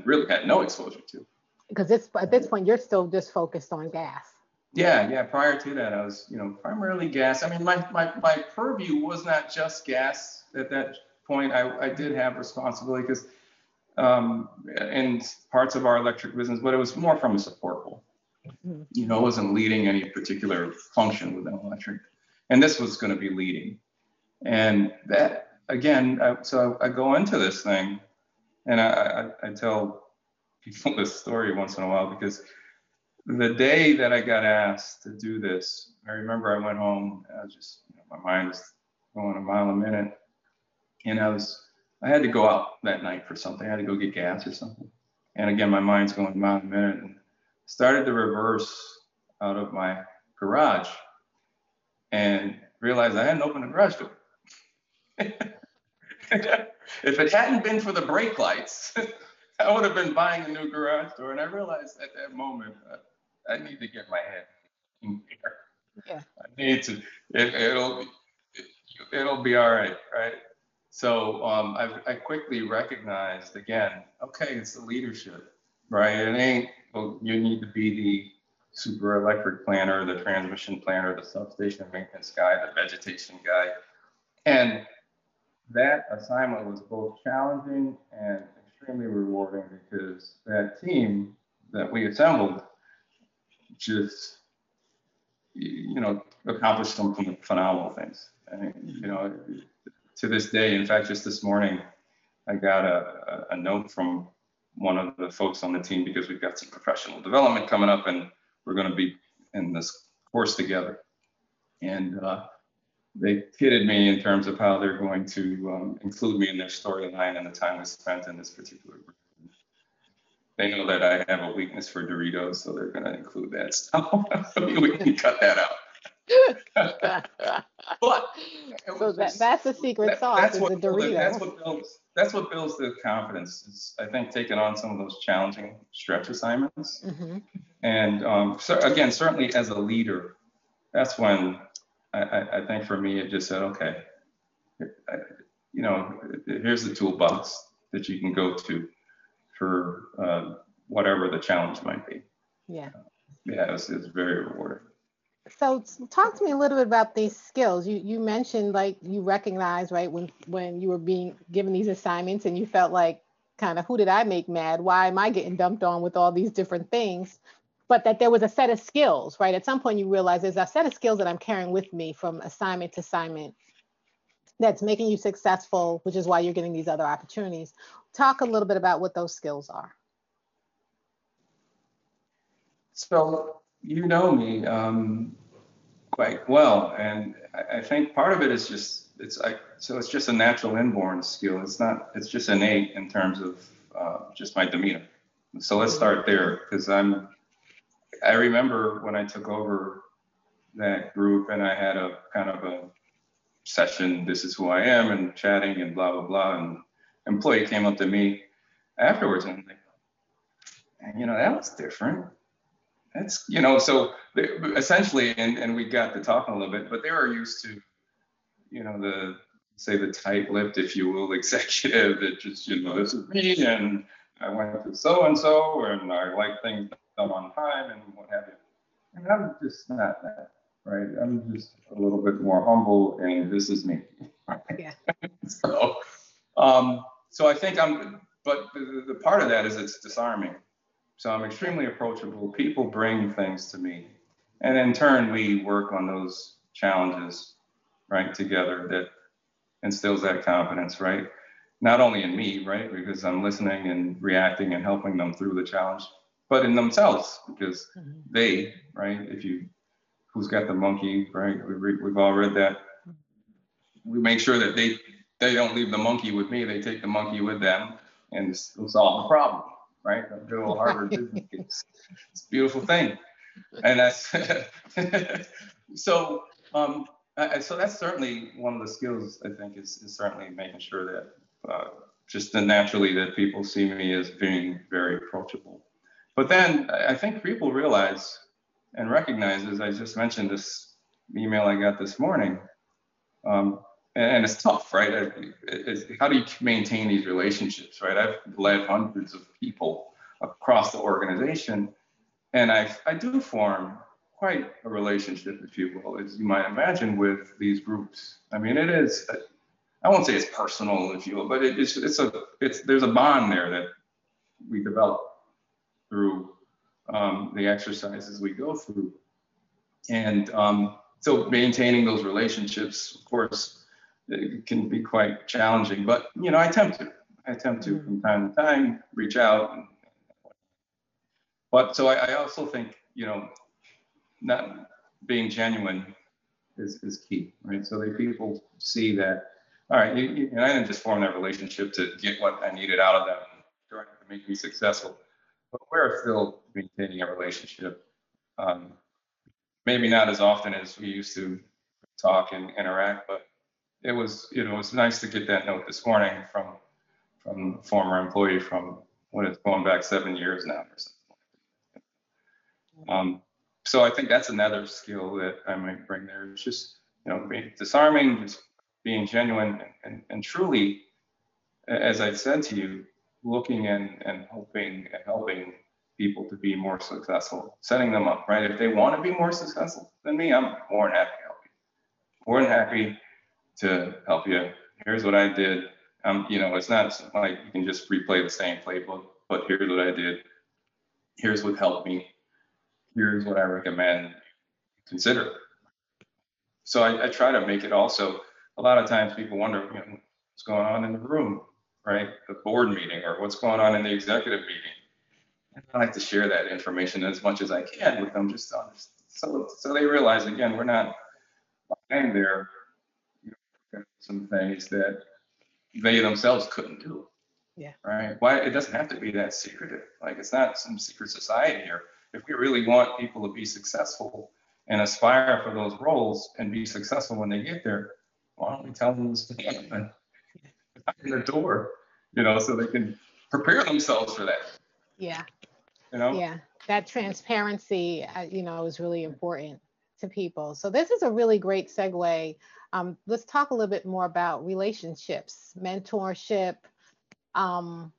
really had no exposure to. Because it's at this point you're still just focused on gas. Yeah, yeah. Prior to that, I was, you know, primarily gas. I mean, my my my purview was not just gas at that point. I I did have responsibility because um, in parts of our electric business, but it was more from a support role. Mm-hmm. You know, it wasn't leading any particular function within electric, and this was going to be leading. And that again, I, so I, I, go into this thing, and I, I, I tell people this story once in a while because the day that I got asked to do this, I remember I went home. I was just, you know, my mind was going a mile a minute, and I was, I had to go out that night for something. I had to go get gas or something. And again, my mind's going mile a minute, and started to reverse out of my garage, and realized I hadn't opened the garage door. if it hadn't been for the brake lights, I would have been buying a new garage door. And I realized at that moment, uh, I need to get my head in there. Yeah. I need to. It, will it, it'll be all right, right? So um, I, I quickly recognized again. Okay, it's the leadership, right? It ain't. Well, you need to be the super electric planner, the transmission planner, the substation maintenance guy, the vegetation guy, and that assignment was both challenging and extremely rewarding because that team that we assembled just you know accomplished some phenomenal things. You know, to this day, in fact, just this morning, I got a, a note from one of the folks on the team because we've got some professional development coming up and we're going to be in this course together. And uh, they kidded me in terms of how they're going to um, include me in their storyline and the time we spent in this particular group they know that I have a weakness for Doritos, so they're going to include that. So we can cut that out. but so that, that's the secret that, sauce that's is what, the That's what builds. That's what builds the confidence. Is I think taking on some of those challenging stretch assignments, mm-hmm. and um, so again, certainly as a leader, that's when I, I, I, think for me it just said, okay, you know, here's the toolbox that you can go to for uh, whatever the challenge might be. Yeah. yeah, it's, it's very rewarding. So talk to me a little bit about these skills. You you mentioned like you recognize right when when you were being given these assignments and you felt like kind of who did I make mad? Why am I getting dumped on with all these different things? But that there was a set of skills, right? At some point you realize there's a set of skills that I'm carrying with me from assignment to assignment that's making you successful, which is why you're getting these other opportunities. Talk a little bit about what those skills are. So you know me um, quite well, and I, think part of it is just it's like so it's just a natural inborn skill. It's not it's just innate in terms of uh, just my demeanor. So let's start there because I'm. I remember when I took over that group and I had a kind of a session. This is who I am and chatting and blah blah blah. And employee came up to me afterwards and you know, that was different that's you know so they, essentially and, and we got to talking a little bit but they were used to you know the say the tight-lipped if you will executive that just you know this is me and i went to so and so and i like things done on time and what have you. And i'm just not that right? I'm just a little bit more humble and this is me yeah. So um so i think i'm but the, the part of that is it's disarming so I'm extremely approachable. People bring things to me. And in turn, we work on those challenges, right, together that instills that confidence, right? Not only in me, right, because I'm listening and reacting and helping them through the challenge, but in themselves, because mm-hmm. they, right, if you, who's got the monkey, right, we, we've all read that. We make sure that they, they don't leave the monkey with me, they take the monkey with them and solve the problem right? A good old Harvard business case. It's a beautiful thing. And that's so um, so that's certainly one of the skills I think is, is certainly making sure that uh, just naturally that people see me as being very approachable. But then I think people realize and recognize, as I just mentioned, this email I got this morning, um, and it's tough, right? How do you maintain these relationships, right? I've led hundreds of people across the organization, and I, I do form quite a relationship, if you will, as you might imagine, with these groups. I mean, it is, I won't say it's personal, if you will, but it, it's, it's a, it's, there's a bond there that we develop through um, the exercises we go through. And um, so maintaining those relationships, of course, it can be quite challenging, but you know, I attempt to. I attempt to mm-hmm. from time to time reach out. And, but so I, I also think, you know, not being genuine is, is key, right? So that people see that, all right, you, you, and I didn't just form that relationship to get what I needed out of them, to make me successful, but we're still maintaining a relationship. Um, maybe not as often as we used to talk and interact, but it was you know it was nice to get that note this morning from from a former employee from what it's going back seven years now or something. Um, so I think that's another skill that I might bring there. It's just you know being disarming, just being genuine and, and, and truly, as I said to you, looking and, and hoping and helping people to be more successful, setting them up, right? If they want to be more successful than me, I'm more than happy to help you. More than happy to help you. Here's what I did. Um, you know, it's not like you can just replay the same playbook, but here's what I did. Here's what helped me. Here's what I recommend. Consider. So I, I try to make it also. A lot of times people wonder, you know, what's going on in the room, right? The board meeting or what's going on in the executive meeting. And I like to share that information as much as I can with them, just so so they realize again we're not lying there some things that they themselves couldn't do. Yeah. Right. Why it doesn't have to be that secretive. Like it's not some secret society here. If we really want people to be successful and aspire for those roles and be successful when they get there, why don't we tell them to stand in the door, you know, so they can prepare themselves for that. Yeah. You know. Yeah. That transparency, uh, you know, is really important to people. So this is a really great segue. Um, let's talk a little bit more about relationships, mentorship, um,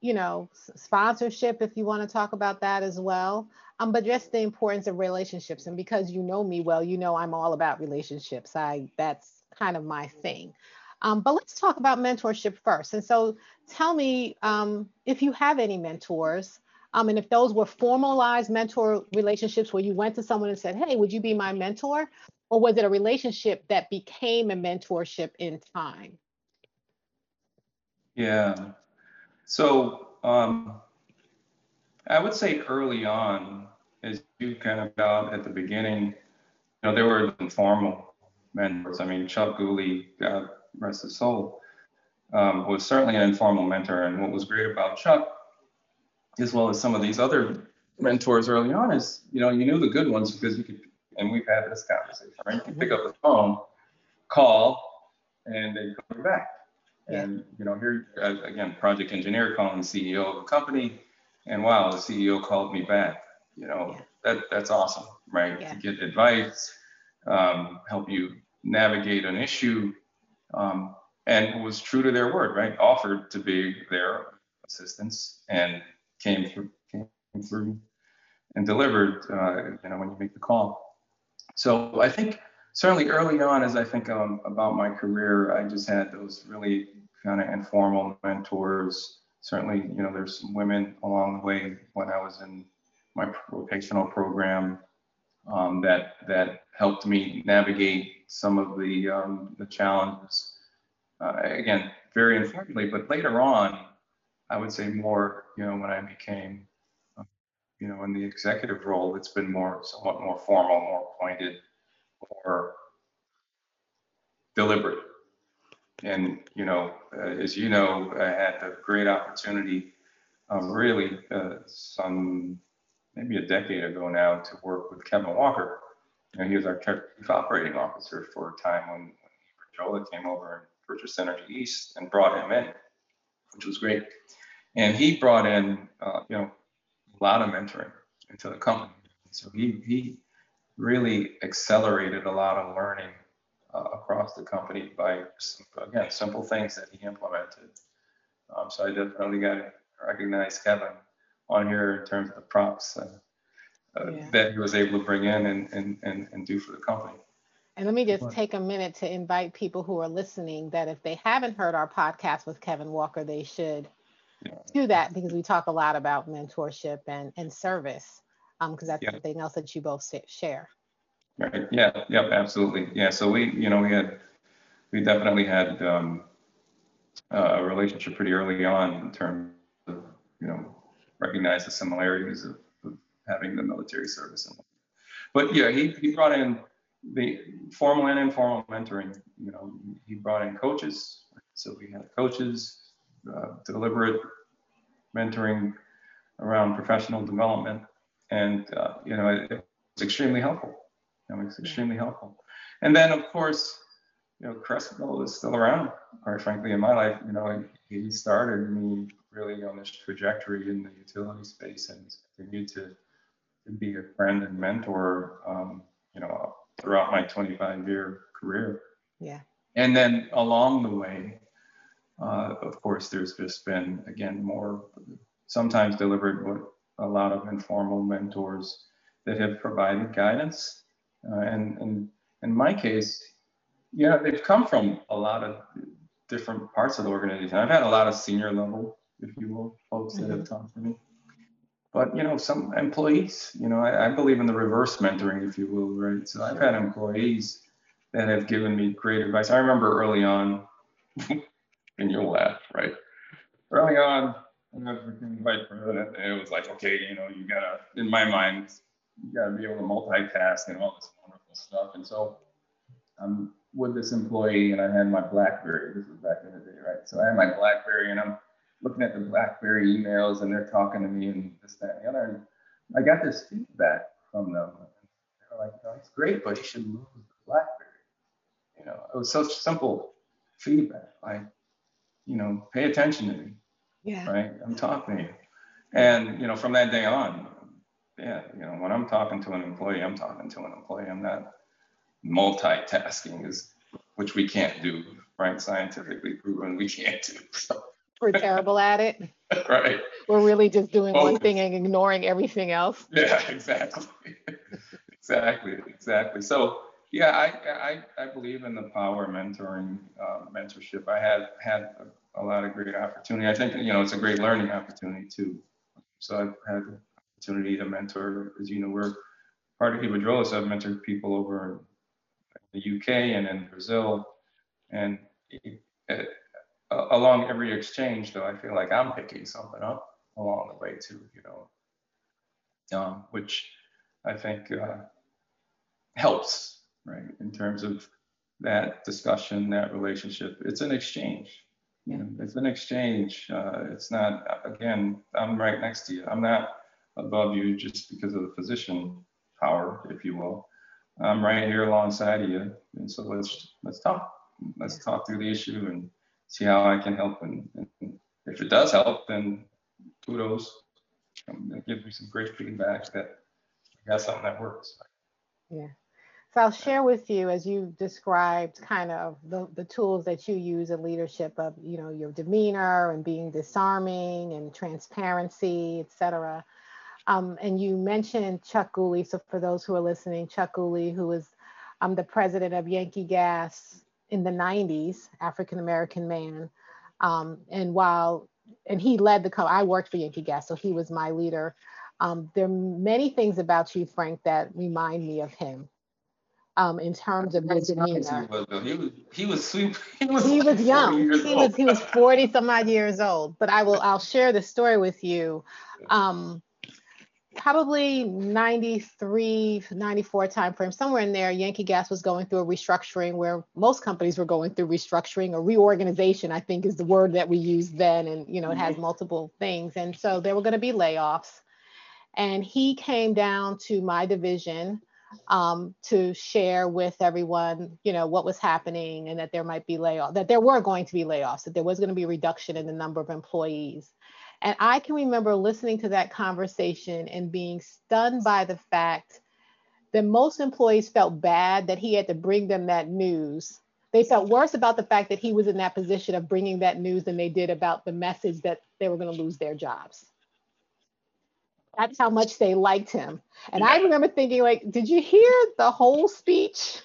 you know, sponsorship, if you want to talk about that as well. Um, but just the importance of relationships. And because you know me well, you know I'm all about relationships. I that's kind of my thing. Um, but let's talk about mentorship first. And so tell me um, if you have any mentors, um, and if those were formalized mentor relationships where you went to someone and said, hey, would you be my mentor? Or was it a relationship that became a mentorship in time? Yeah. So um, I would say early on, as you kind of got at the beginning, you know, there were informal mentors. I mean, Chuck Gooley, God rest his soul, um, was certainly an informal mentor. And what was great about Chuck, as well as some of these other mentors early on, is you know you knew the good ones because you could. And we've had this conversation, right? You pick up the phone, call, and they call you back. And you know, here again, project engineer calling the CEO of a company, and wow, the CEO called me back. You know, that that's awesome, right? Yeah. To get advice, um, help you navigate an issue, um, and was true to their word, right? Offered to be their assistance and came through, came through and delivered, uh, you know, when you make the call. So I think certainly early on, as I think um, about my career, I just had those really kind of informal mentors. Certainly, you know, there's some women along the way when I was in my vocational program um, that that helped me navigate some of the um, the challenges. Uh, again, very informally, but later on, I would say more. You know, when I became, uh, you know, in the executive role, it's been more somewhat more formal, more pointed, more deliberate. And you know, uh, as you know, I had the great opportunity, um, really, uh, some maybe a decade ago now, to work with Kevin Walker you know, he was our chief operating officer for a time when, when came over and purchased Energy East and brought him in, which was great. And he brought in, uh, you know, a lot of mentoring into the company. So he he really accelerated a lot of learning uh, across the company by again simple things that he implemented. Um, so I definitely got to recognize Kevin on here in terms of the props. Uh, uh, yeah. that he was able to bring in and, and, and, and do for the company. And let me just take a minute to invite people who are listening that if they haven't heard our podcast with Kevin Walker, they should do that because we talk a lot about mentorship and, and service because um, that's yeah. something else that you both share. Right. Yeah. Yep. Absolutely. Yeah. So we, you know, we had, we definitely had um, a relationship pretty early on in terms of, you know, recognize the similarities of having the military service. But yeah, he, he brought in the formal and informal mentoring. You know, he brought in coaches. So we had coaches, uh, deliberate mentoring around professional development. And, uh, you know, it, it, was extremely helpful. You know, it's extremely helpful. And then, of course, you know, Crespo is still around, quite frankly, in my life. You know, he started me really on this trajectory in the utility space and continued to to be a friend and mentor, um, you know, throughout my 25 year career. Yeah. And then along the way, uh, of course, there's just been, again, more sometimes deliberate, but a lot of informal mentors that have provided guidance. Uh, and, and in my case, yeah, they've come from a lot of different parts of the organization. I've had a lot of senior level, if you will, folks mm-hmm. that have mm-hmm. talked to me but you know some employees you know I, I, believe in the reverse mentoring if you will right? So i've had employees that have given me great advice. I remember early on and you'll laugh right? Early on vice president it was like okay you know you gotta in my mind you gotta be able to multitask and all this wonderful stuff. And so i'm with this employee and i had my blackberry. This was back in the day right? So i had my blackberry and i'm looking at the BlackBerry emails and they're talking to me and this, that, and the other. And I got this feedback from them. They're like, oh, it's great, but you should lose the BlackBerry. You know, it was such simple feedback. Like, you know, pay attention to me. Yeah. Right. I'm talking to you. And, you know, from that day on, yeah, you know, when I'm talking to an employee, I'm talking to an employee. I'm not multitasking, is which we can't do, right? Scientifically proven we can't do. So. We're terrible at it. right. We're really just doing Focus. one thing and ignoring everything else. Yeah, exactly. exactly, exactly. So yeah, I, I, I believe in the power of mentoring, uh, mentorship. I have had a, a, lot of great opportunity. I think, you know, it's a great learning opportunity too. So I've had the opportunity to mentor, as you know, we're part of Iberdrola, so I've mentored people over in the UK and in Brazil. And it, it, along every exchange, though, I feel like I'm picking something up along the way too, you know, um, which I think uh, helps, right, in terms of that discussion, that relationship. It's an exchange. You know, it's an exchange. Uh, it's not, again, I'm right next to you. I'm not above you just because of the position power, if you will. I'm right here alongside of you. And so let's let's talk. Let's talk through the issue and see how I can help. And, and if it does help, then kudos. Um, give me some great feedback that I got something that works. Yeah. So I'll share with you as you described kind of the, the tools that you use in leadership of, you know, your demeanor and being disarming and transparency, et cetera. Um, and you mentioned Chuck Gooley. So for those who are listening, Chuck Gooley, who is um, the president of Yankee Gas in the 90s, African American man. Um, and while, and he led the, co- I worked for Yankee Gas, so he was my leader. Um, there are many things about you, Frank, that remind me of him. Um, in terms of his demeanor. He was, he was sweet. He was, he was young. He was he was 40 some odd years old. But I will I'll share the story with you. Um, probably 93 94 timeframe somewhere in there yankee gas was going through a restructuring where most companies were going through restructuring or reorganization i think is the word that we used then and you know it has mm-hmm. multiple things and so there were going to be layoffs and he came down to my division um, to share with everyone, you know, what was happening and that there might be layoffs, that there were going to be layoffs, that there was going to be a reduction in the number of employees. And I can remember listening to that conversation and being stunned by the fact that most employees felt bad that he had to bring them that news. They felt worse about the fact that he was in that position of bringing that news than they did about the message that they were going to lose their jobs. That's how much they liked him. And yeah. I remember thinking, like, did you hear the whole speech?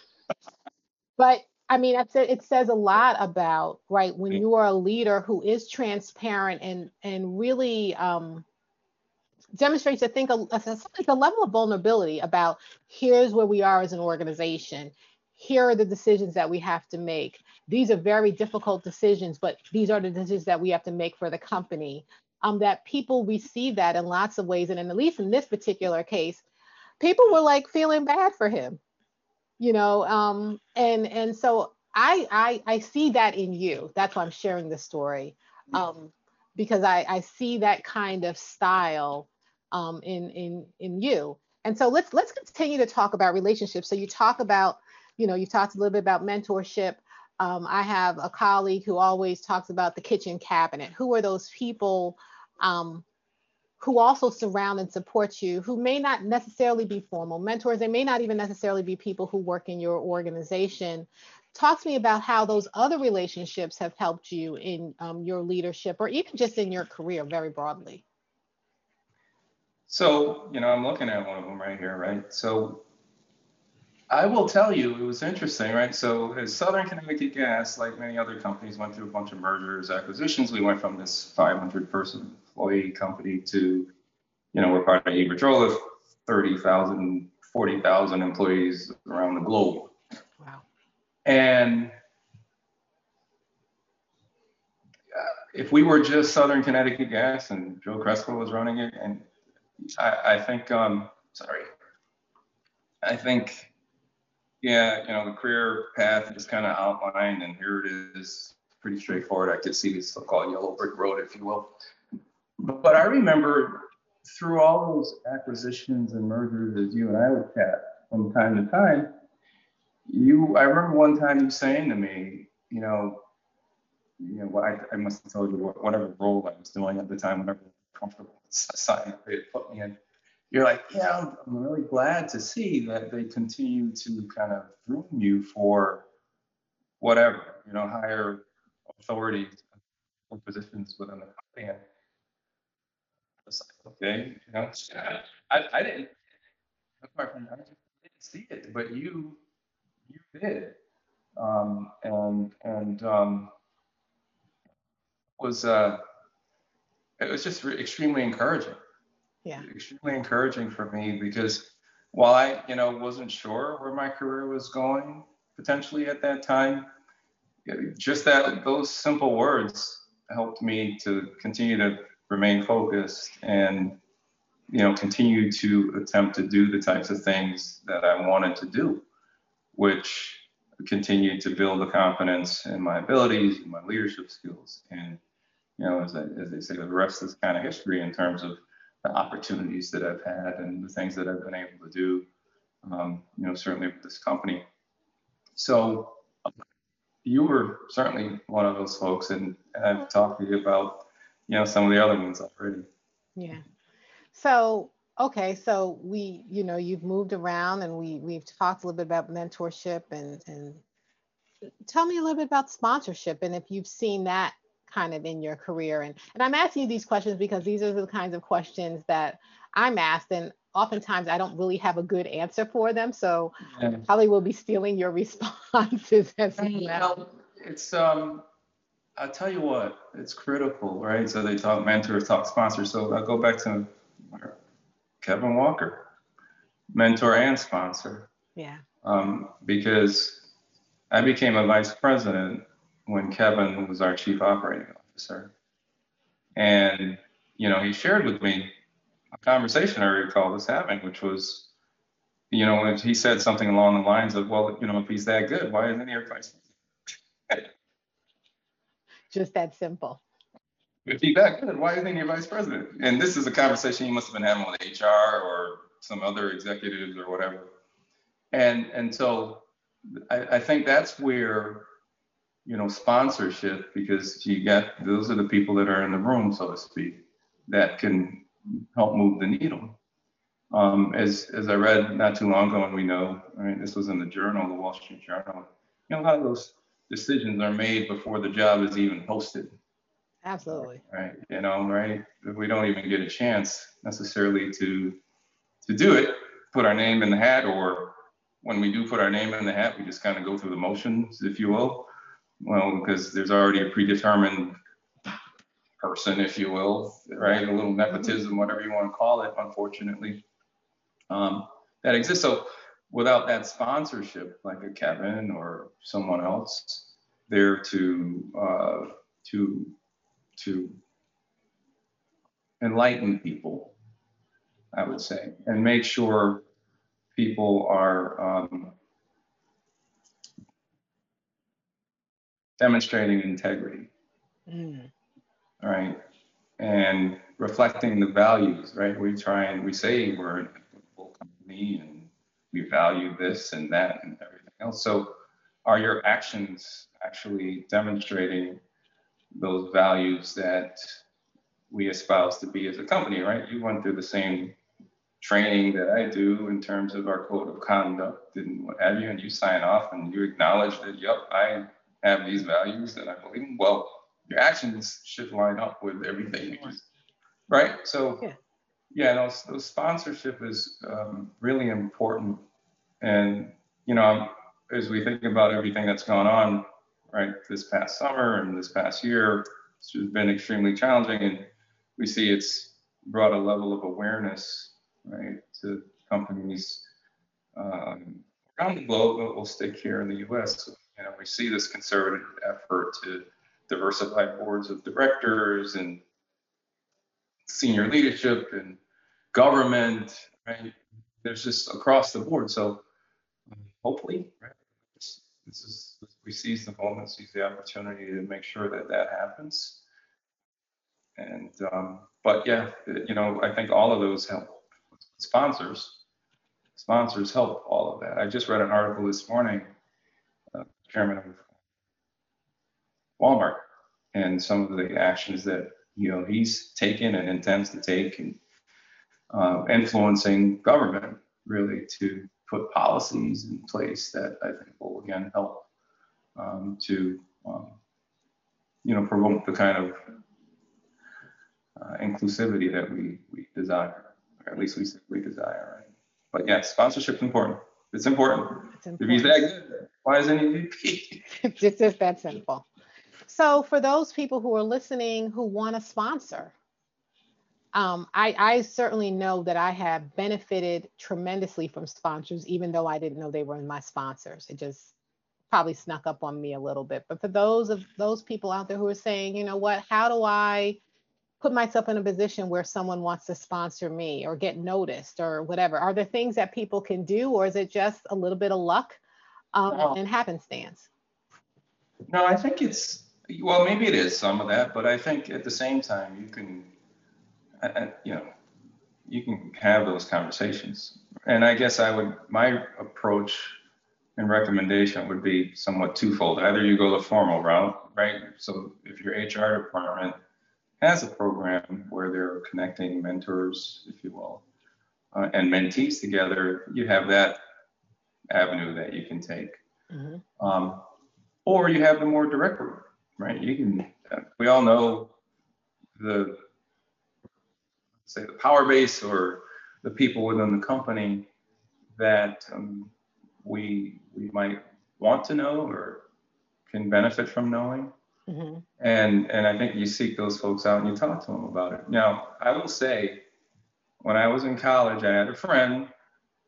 But I mean, it says a lot about right when you are a leader who is transparent and and really um, demonstrates, I think, a, a, level of vulnerability about here's where we are as an organization. Here are the decisions that we have to make. These are very difficult decisions, but these are the decisions that we have to make for the company. Um, that people receive that in lots of ways, and at least in this particular case, people were like feeling bad for him you know um, and and so I, I i see that in you. That's why i'm sharing this story um, because i i see that kind of style um, in in in you. And so let's let's continue to talk about relationships. So you talk about you know you talked a little bit about mentorship. Um, i have a colleague who always talks about the kitchen cabinet. Who are those people um, who also surround and support you, who may not necessarily be formal mentors, they may not even necessarily be people who work in your organization. Talk to me about how those other relationships have helped you in um, your leadership or even just in your career very broadly. So, you know, I'm looking at one of them right here, right? So, I will tell you, it was interesting, right? So, as Southern Connecticut Gas, like many other companies, went through a bunch of mergers, acquisitions. We went from this 500 person employee company to, you know, we're part of Iberdrola, 30,000, 40,000 employees around the globe. Wow. And uh, if we were just Southern Connecticut Gas and Joe Crespo was running it, and I, I think, um, sorry, I think, yeah, you know, the career path is kind of outlined, and here it is, pretty straightforward. I could see this so-called yellow brick road, if you will. But I remember through all those acquisitions and mergers as you and I would chat from time to time, you I remember one time you saying to me, you know, you know, I, I must have told you whatever role I was doing at the time, whatever comfortable assignment they put me in. You're like, yeah, I'm, really glad to see that they continue to kind of groom you for whatever, you know, higher authority or positions within the company. And it's like, okay, you know, I, I didn't, I didn't see it, but you, you did. Um, and, and, um, was, uh, it was just re- extremely encouraging. Yeah. Extremely encouraging for me because while I, you know, wasn't sure where my career was going potentially at that time, just that those simple words helped me to continue to remain focused and you know continue to attempt to do the types of things that I wanted to do, which continued to build the confidence in my abilities and my leadership skills. And you know, as, I, as they say, the rest is kind of history in terms of the opportunities that I've had and the things that I've been able to do. Um, you know, certainly with this company. So you were certainly one of those folks, and, and I've talked to you about, you know, some of the other ones already. Yeah. So okay, so we, you know, you've moved around, and we we've talked a little bit about mentorship, and and tell me a little bit about sponsorship, and if you've seen that kind of in your career, and and I'm asking you these questions because these are the kinds of questions that I'm asked, and oftentimes I don't really have a good answer for them. So yeah. probably will be stealing your responses as well. It's um I'll tell you what, it's critical, right? So they talk mentors, talk sponsors. So I'll go back to Kevin Walker, mentor and sponsor. Yeah. Um, because I became a vice president when Kevin was our chief operating officer. And, you know, he shared with me a conversation I recall us having, which was, you know, he said something along the lines of, well, you know, if he's that good, why isn't he president? Just that simple. If he's that good, why isn't he your vice president? And this is a conversation he must have been having with HR or some other executives or whatever. And and so I, I think that's where you know sponsorship because you get those are the people that are in the room so to speak that can help move the needle. Um, as as I read not too long ago, and we know, I mean, this was in the Journal, the Wall Street Journal. You know, a lot of those decisions are made before the job is even posted. Absolutely. Right. You know, right. We don't even get a chance necessarily to to do it, put our name in the hat, or when we do put our name in the hat, we just kind of go through the motions, if you will. Well, because there's already a predetermined person, if you will, right? A little nepotism, whatever you want to call it, unfortunately, um, that exists. So without that sponsorship, like a Kevin or someone else, there to uh, to to enlighten people, I would say, and make sure people are um, demonstrating integrity. Mm right? And reflecting the values, right? We try and we say we're an equitable company and we value this and that and everything else. So are your actions actually demonstrating those values that we espouse to be as a company, right? You went through the same training that I do in terms of our code of conduct and what have you, and you sign off and you acknowledge that, yep, I have these values that I believe in. Well, your actions should line up with everything right? So yeah, yeah those, those sponsorship is um, really important. And you know as we think about everything that's gone on right this past summer and this past year it's just been extremely challenging. And we see it's brought a level of awareness right to companies um, around the globe but we'll stick here in the us you know we see this conservative effort to diversify boards of directors and senior leadership and government, right? There's just across the board. So um, hopefully, right, this, this is we seize the moment, seize the opportunity to make sure that that happens. And um, but yeah, you know, I think all of those help. Sponsors, sponsors help all of that. I just read an article this morning, chairman of Walmart and some of the actions that you know he's taken and intends to take and uh, influencing government really to put policies in place that I think will again help um, to um, you know promote the kind of uh, inclusivity that we we desire, or at least we we desire, right? But yeah, sponsorship is important. It's important. It's important. If he's that good, why isn't he VP? it's just that simple. So for those people who are listening who want to sponsor, um, I, I, certainly know that I have benefited tremendously from sponsors, even though I didn't know they were my sponsors. It just probably snuck up on me a little bit. But for those of those people out there who are saying, you know what, how do I put myself in a position where someone wants to sponsor me or get noticed or whatever? Are there things that people can do, or is it just a little bit of luck um, no. and happenstance? No, I think it's well, maybe it is some of that, but I think at the same time you can, you know, you can have those conversations. And I guess I would my approach and recommendation would be somewhat twofold. Either you go the formal route, right? So if your HR department has a program where they're connecting mentors, if you will, uh, and mentees together, you have that avenue that you can take. Mm-hmm. Um, or you have the more direct route, right? You can, uh, we all know the, say, the power base or the people within the company that um, we we might want to know or can benefit from knowing. Mm-hmm. And and I think you seek those folks out and you talk to them about it. Now, I will say, when I was in college, I had a friend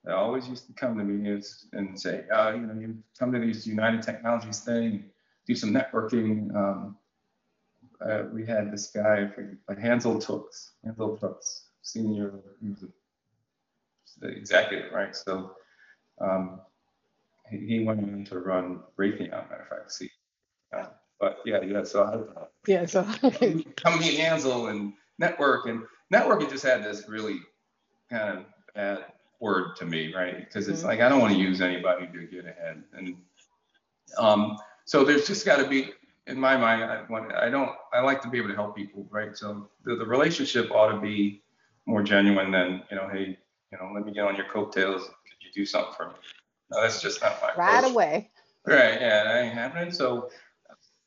that always used to come to me and say, oh, you know, you come to these United Technologies thing, do some networking. Um, uh, we had this guy, Hansel Tookes, Hansel Tookes, senior, he was the executive, right? So um, he went on to run Raytheon, matter of fact. See, uh, but yeah, yeah. So I, yeah, so come meet Hansel and network and networking just had this really kind of bad word to me, right? Because it's mm-hmm. like I don't want to use anybody to get ahead, and um, so there's just got to be, in my mind, I want, I don't, I like to be able to help people, right? So the, the relationship ought to be more genuine than you know, hey, you know, let me get on your coattails. Could you do something for me? No, that's just not my right approach. away. Right, yeah, that ain't happening. So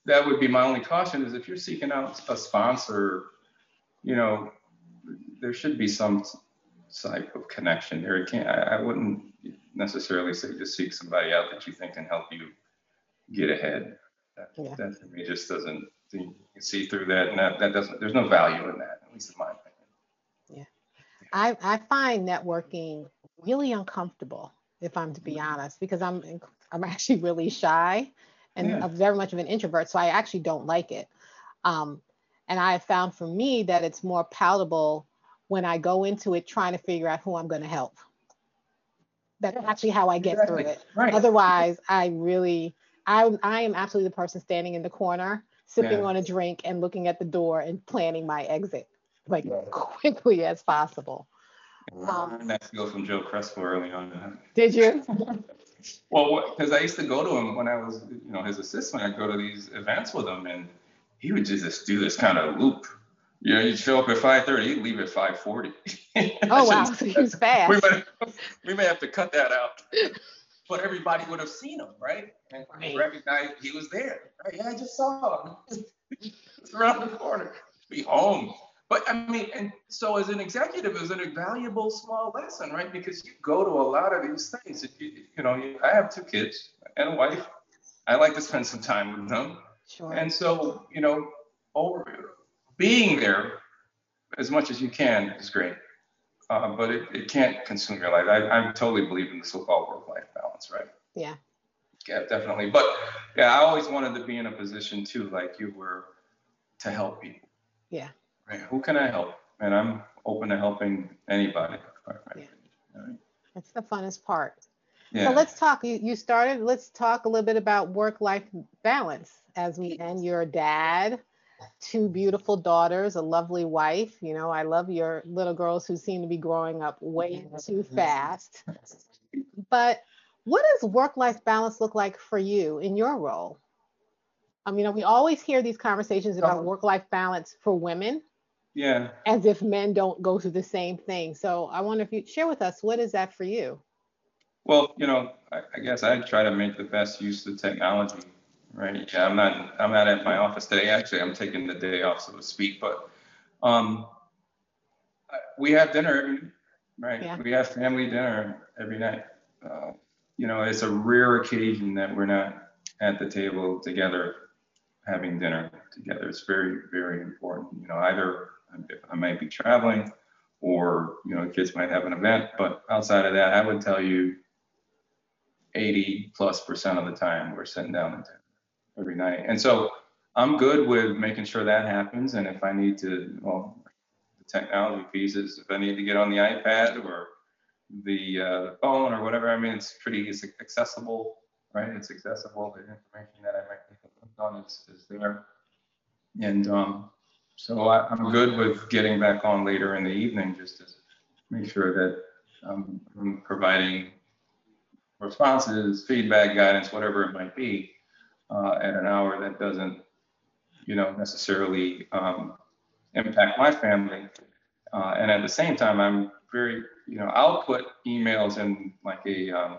that would be my only caution is if you're seeking out a sponsor, you know, there should be some type of connection there. Can't, I, I wouldn't necessarily say just seek somebody out that you think can help you get ahead. That, yeah. that to me just doesn't, you can see through that and that, that doesn't, there's no value in that, at least in my opinion. Yeah. I, I find networking really uncomfortable if I'm to be mm-hmm. honest, because I'm I'm actually really shy and yeah. very much of an introvert, so I actually don't like it. Um, and I have found for me that it's more palatable when I go into it trying to figure out who I'm going to help. That's actually how I get exactly. through it. Right. Otherwise, I really, I, I am absolutely the person standing in the corner, sipping yeah. on a drink and looking at the door and planning my exit like yeah. quickly as possible. Um, that skill from Joe Crespo early on. Did you? well, because I used to go to him when I was, you know, his assistant. I'd go to these events with him, and he would just do this kind of loop. You know, you'd show up at 5:30, he'd leave at 5:40. oh wow, so he was fast. We may, we may have to cut that out. But everybody would have seen him, right? And right. recognized he was there. Right? Yeah, I just saw him. it's around the corner. Be home. But I mean, and so as an executive, it's an invaluable small lesson, right? Because you go to a lot of these things. You, you know, you, I have two kids and a wife. I like to spend some time with them. Sure. And so, you know, over being there as much as you can is great. Uh, but it, it can't consume your life. I, I totally believe in the so-called work-life balance, right? Yeah. Yeah, definitely. But yeah, I always wanted to be in a position too, like you were, to help people. Yeah right, who can I help? And I'm open to helping anybody. Right. Yeah. Right. That's the funnest part. Yeah. So let's talk. You, you started. Let's talk a little bit about work-life balance as we and your dad, two beautiful daughters, a lovely wife. You know, I love your little girls who seem to be growing up way too fast. But what does work-life balance look like for you in your role? I mean, we always hear these conversations about oh. work-life balance for women, Yeah. As if men don't go through the same thing. So I wonder if you share with us what is that for you? Well, you know, I, I guess I try to make the best use of technology, right? Yeah, I'm not I'm not at my office today. Actually, I'm taking the day off, so to speak. But um, we have dinner every right. Yeah. We have family dinner every night. Uh, you know, it's a rare occasion that we're not at the table together having dinner together. It's very, very important. You know, either I might be traveling or, you know, kids might have an event, but outside of that, I would tell you 80 plus percent of the time we're sitting down at dinner every night. And so I'm good with making sure that happens. And if I need to, well, the technology pieces, if I need to get on the iPad or the uh, phone or whatever, I mean, it's pretty it's accessible, right? It's accessible. The information that I might click on is, is there. And um, so I, am good with getting back on later in the evening just to make sure that I'm providing responses, feedback, guidance, whatever it might be, uh, at an hour that doesn't, you know, necessarily um, impact my family. Uh, and at the same time, I'm very, you know, I'll put emails in like a um,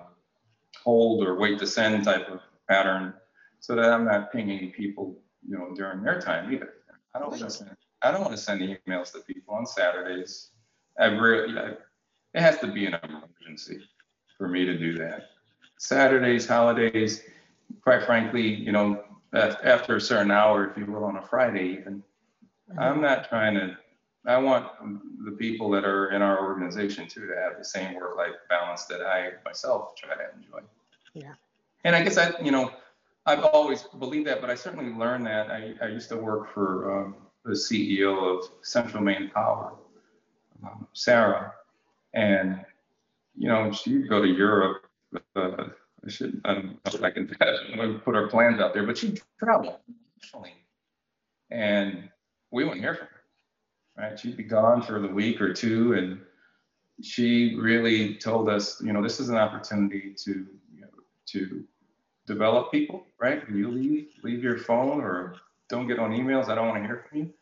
hold or wait to send type of pattern so that I'm not pinging people, you know, during their time either. I don't want to send, I don't want to send emails to people on Saturdays. I really, I, it has to be an emergency for me to do that. Saturdays, holidays, quite frankly, you know, after a certain hour, if you will, on a Friday even, mm-hmm. I'm not trying to. I want the people that are in our organization too to have the same work-life balance that I myself try to enjoy. Yeah. And I guess I, you know, I've always believed that, but I certainly learned that. I, I used to work for um, the CEO of Central Maine Power, um, Sarah, and you know, she'd go to Europe. Uh, I should, I don't know if I can put our plans out there, but she'd travel and we wouldn't hear from her. Right? She'd be gone for the week or two, and she really told us, you know, this is an opportunity to, you know, to develop people. Right? You leave, leave your phone, or don't get on emails. I don't want to hear from you.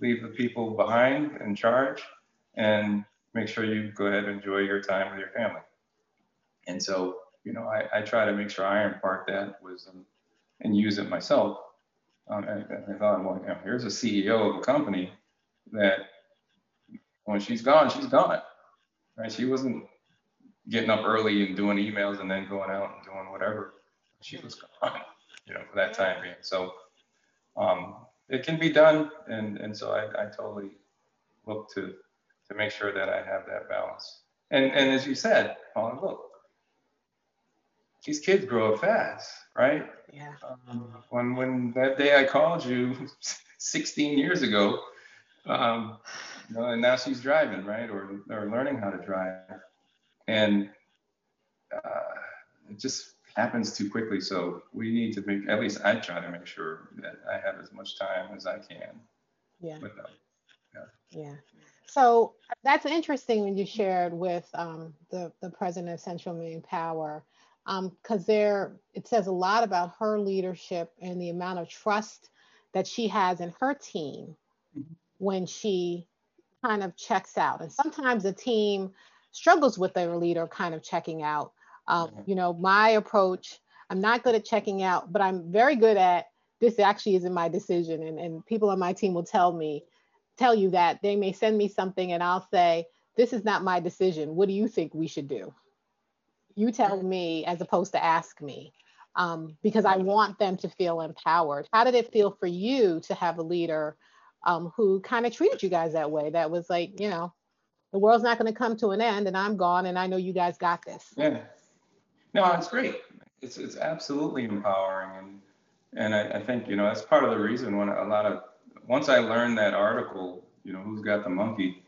Leave the people behind in charge, and make sure you go ahead and enjoy your time with your family. And so, you know, I, I try to make sure I impart that wisdom and use it myself. Um, and, I thought, well, you know, here's a CEO of a company that when she's gone, she's gone. Right? She wasn't getting up early and doing emails and then going out and doing whatever. She was gone, you know, for that time being. So um, it can be done, and and so I, I totally look to to make sure that I have that balance. And and as you said, Paul, look, these kids grow up fast, right? Yeah. Um, when when that day I called you 16 years ago, um, you know, and now she's driving, right, or or learning how to drive, and uh, it just happens too quickly. So we need to make at least I try to make sure that I have as much time as I can yeah. Yeah. Yeah. So that's interesting when you shared with um, the the president of Central Maine Power, because um, there it says a lot about her leadership and the amount of trust that she has in her team mm-hmm. when she kind of checks out. And sometimes the team struggles with their leader kind of checking out. Um. You know, my approach, I'm not good at checking out, but I'm very good at this actually isn't my decision. And, and people on my team will tell me, tell you that they may send me something and I'll say, this is not my decision. What do you think we should do? You tell me as opposed to ask me. Um, because I want them to feel empowered. How did it feel for you to have a leader um, who kind of treated you guys that way? That was like, you know, the world's not going to come to an end, and I'm gone, and I know you guys got this. Yeah, no, it's great. It's it's absolutely empowering, and and I, I think you know that's part of the reason when a lot of once I learned that article, you know, who's got the monkey,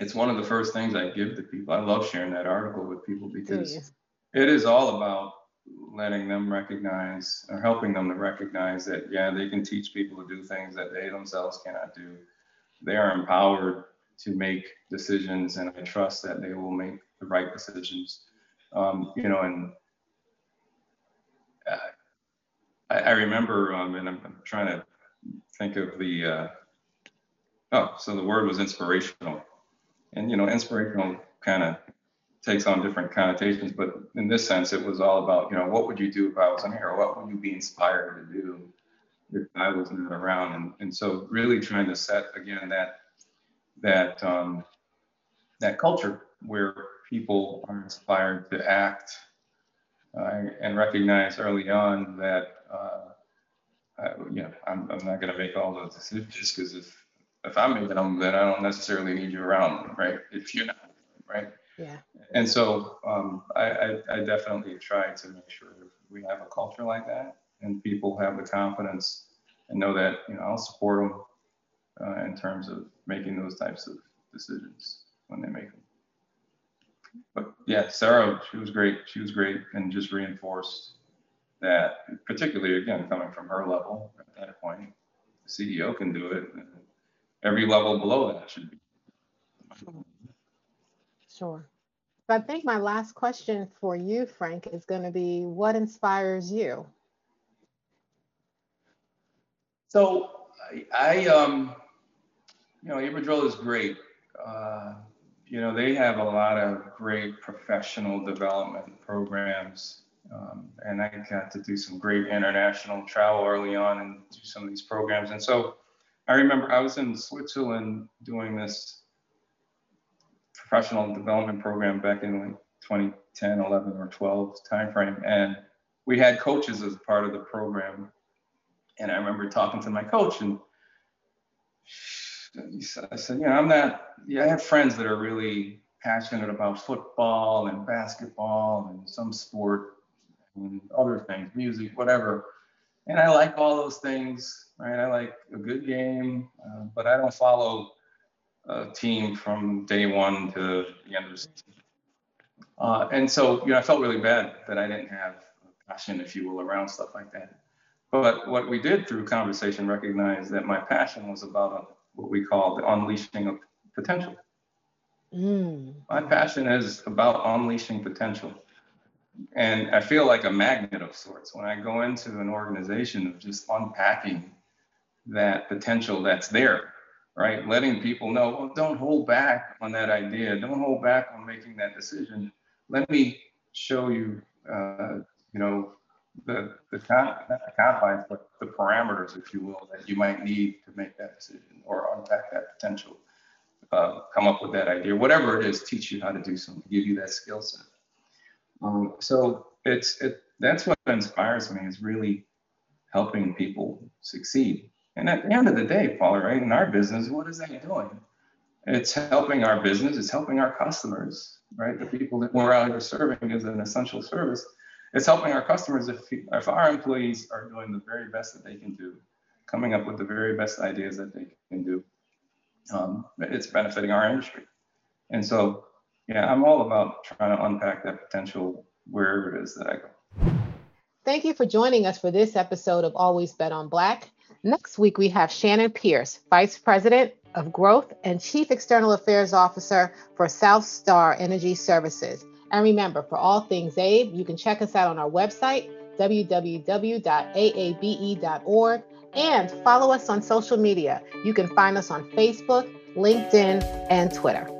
it's one of the first things I give to people. I love sharing that article with people because it is all about letting them recognize or helping them to recognize that, yeah, they can teach people to do things that they themselves cannot do. They are empowered to make decisions, and I trust that they will make the right decisions. Um, you know, and uh, I, I remember, um, and I'm, I'm trying to think of the uh, Oh, so the word was inspirational. And, you know, inspirational kind of takes on different connotations, but in this sense, it was all about, you know, what would you do if I wasn't here? What would you be inspired to do if I was not around? And, and so really trying to set, again, that, that, um, that culture where people are inspired to act uh, and recognize early on that, uh, I, you know, I'm, I'm not going to make all those decisions because if if I'm making them, then I don't necessarily need you around, right? If you're not, right? Yeah. And so um, I, I, I definitely try to make sure we have a culture like that, and people have the confidence and know that you know I'll support them uh, in terms of making those types of decisions when they make them. But yeah, Sarah, she was great. She was great, and just reinforced that, particularly again coming from her level at that point, the CEO can do it. Every level below that should be. Sure. But I think my last question for you, Frank, is going to be what inspires you? So I, I um, you know, Iberdrola is great. Uh, you know, they have a lot of great professional development programs. Um, and I got to do some great international travel early on and do some of these programs. And so I remember I was in Switzerland doing this professional development program back in like 2010, 11, or 12 timeframe, and we had coaches as part of the program. And I remember talking to my coach, and I said, know, I'm not. Yeah, I have friends that are really passionate about football and basketball and some sport and other things, music, whatever. And I like all those things, right? I like a good game, uh, but I don't follow a team from day one to the end of the season. Uh, and so, you know, I felt really bad that I didn't have a passion, if you will, around stuff like that. But what we did through conversation recognize that my passion was about what we call the unleashing of potential. Mm. My passion is about unleashing potential. And I feel like a magnet of sorts when I go into an organization of just unpacking that potential that's there, right? Letting people know, well, don't hold back on that idea. Don't hold back on making that decision. Let me show you, uh, you know, the the, con- the confines, but the parameters, if you will, that you might need to make that decision or unpack that potential. Uh, come up with that idea, whatever it is, teach you how to do something, give you that skill set. Um, so it's it that's what inspires me is really helping people succeed. And at the end of the day, Paula, right, in our business, what is that doing? It's helping our business, it's helping our customers, right? The people that we're out here serving as an essential service. It's helping our customers if, if our employees are doing the very best that they can do, coming up with the very best ideas that they can do. Um, it's benefiting our industry. And so, yeah, I'm all about trying to unpack that potential wherever it is that I go. Thank you for joining us for this episode of Always Bet on Black. Next week, we have Shannon Pierce, Vice President of Growth and Chief External Affairs Officer for SouthStar Energy Services. And remember, for all things ABE, you can check us out on our website, www.aabe.org, and follow us on social media. You can find us on Facebook, LinkedIn, and Twitter.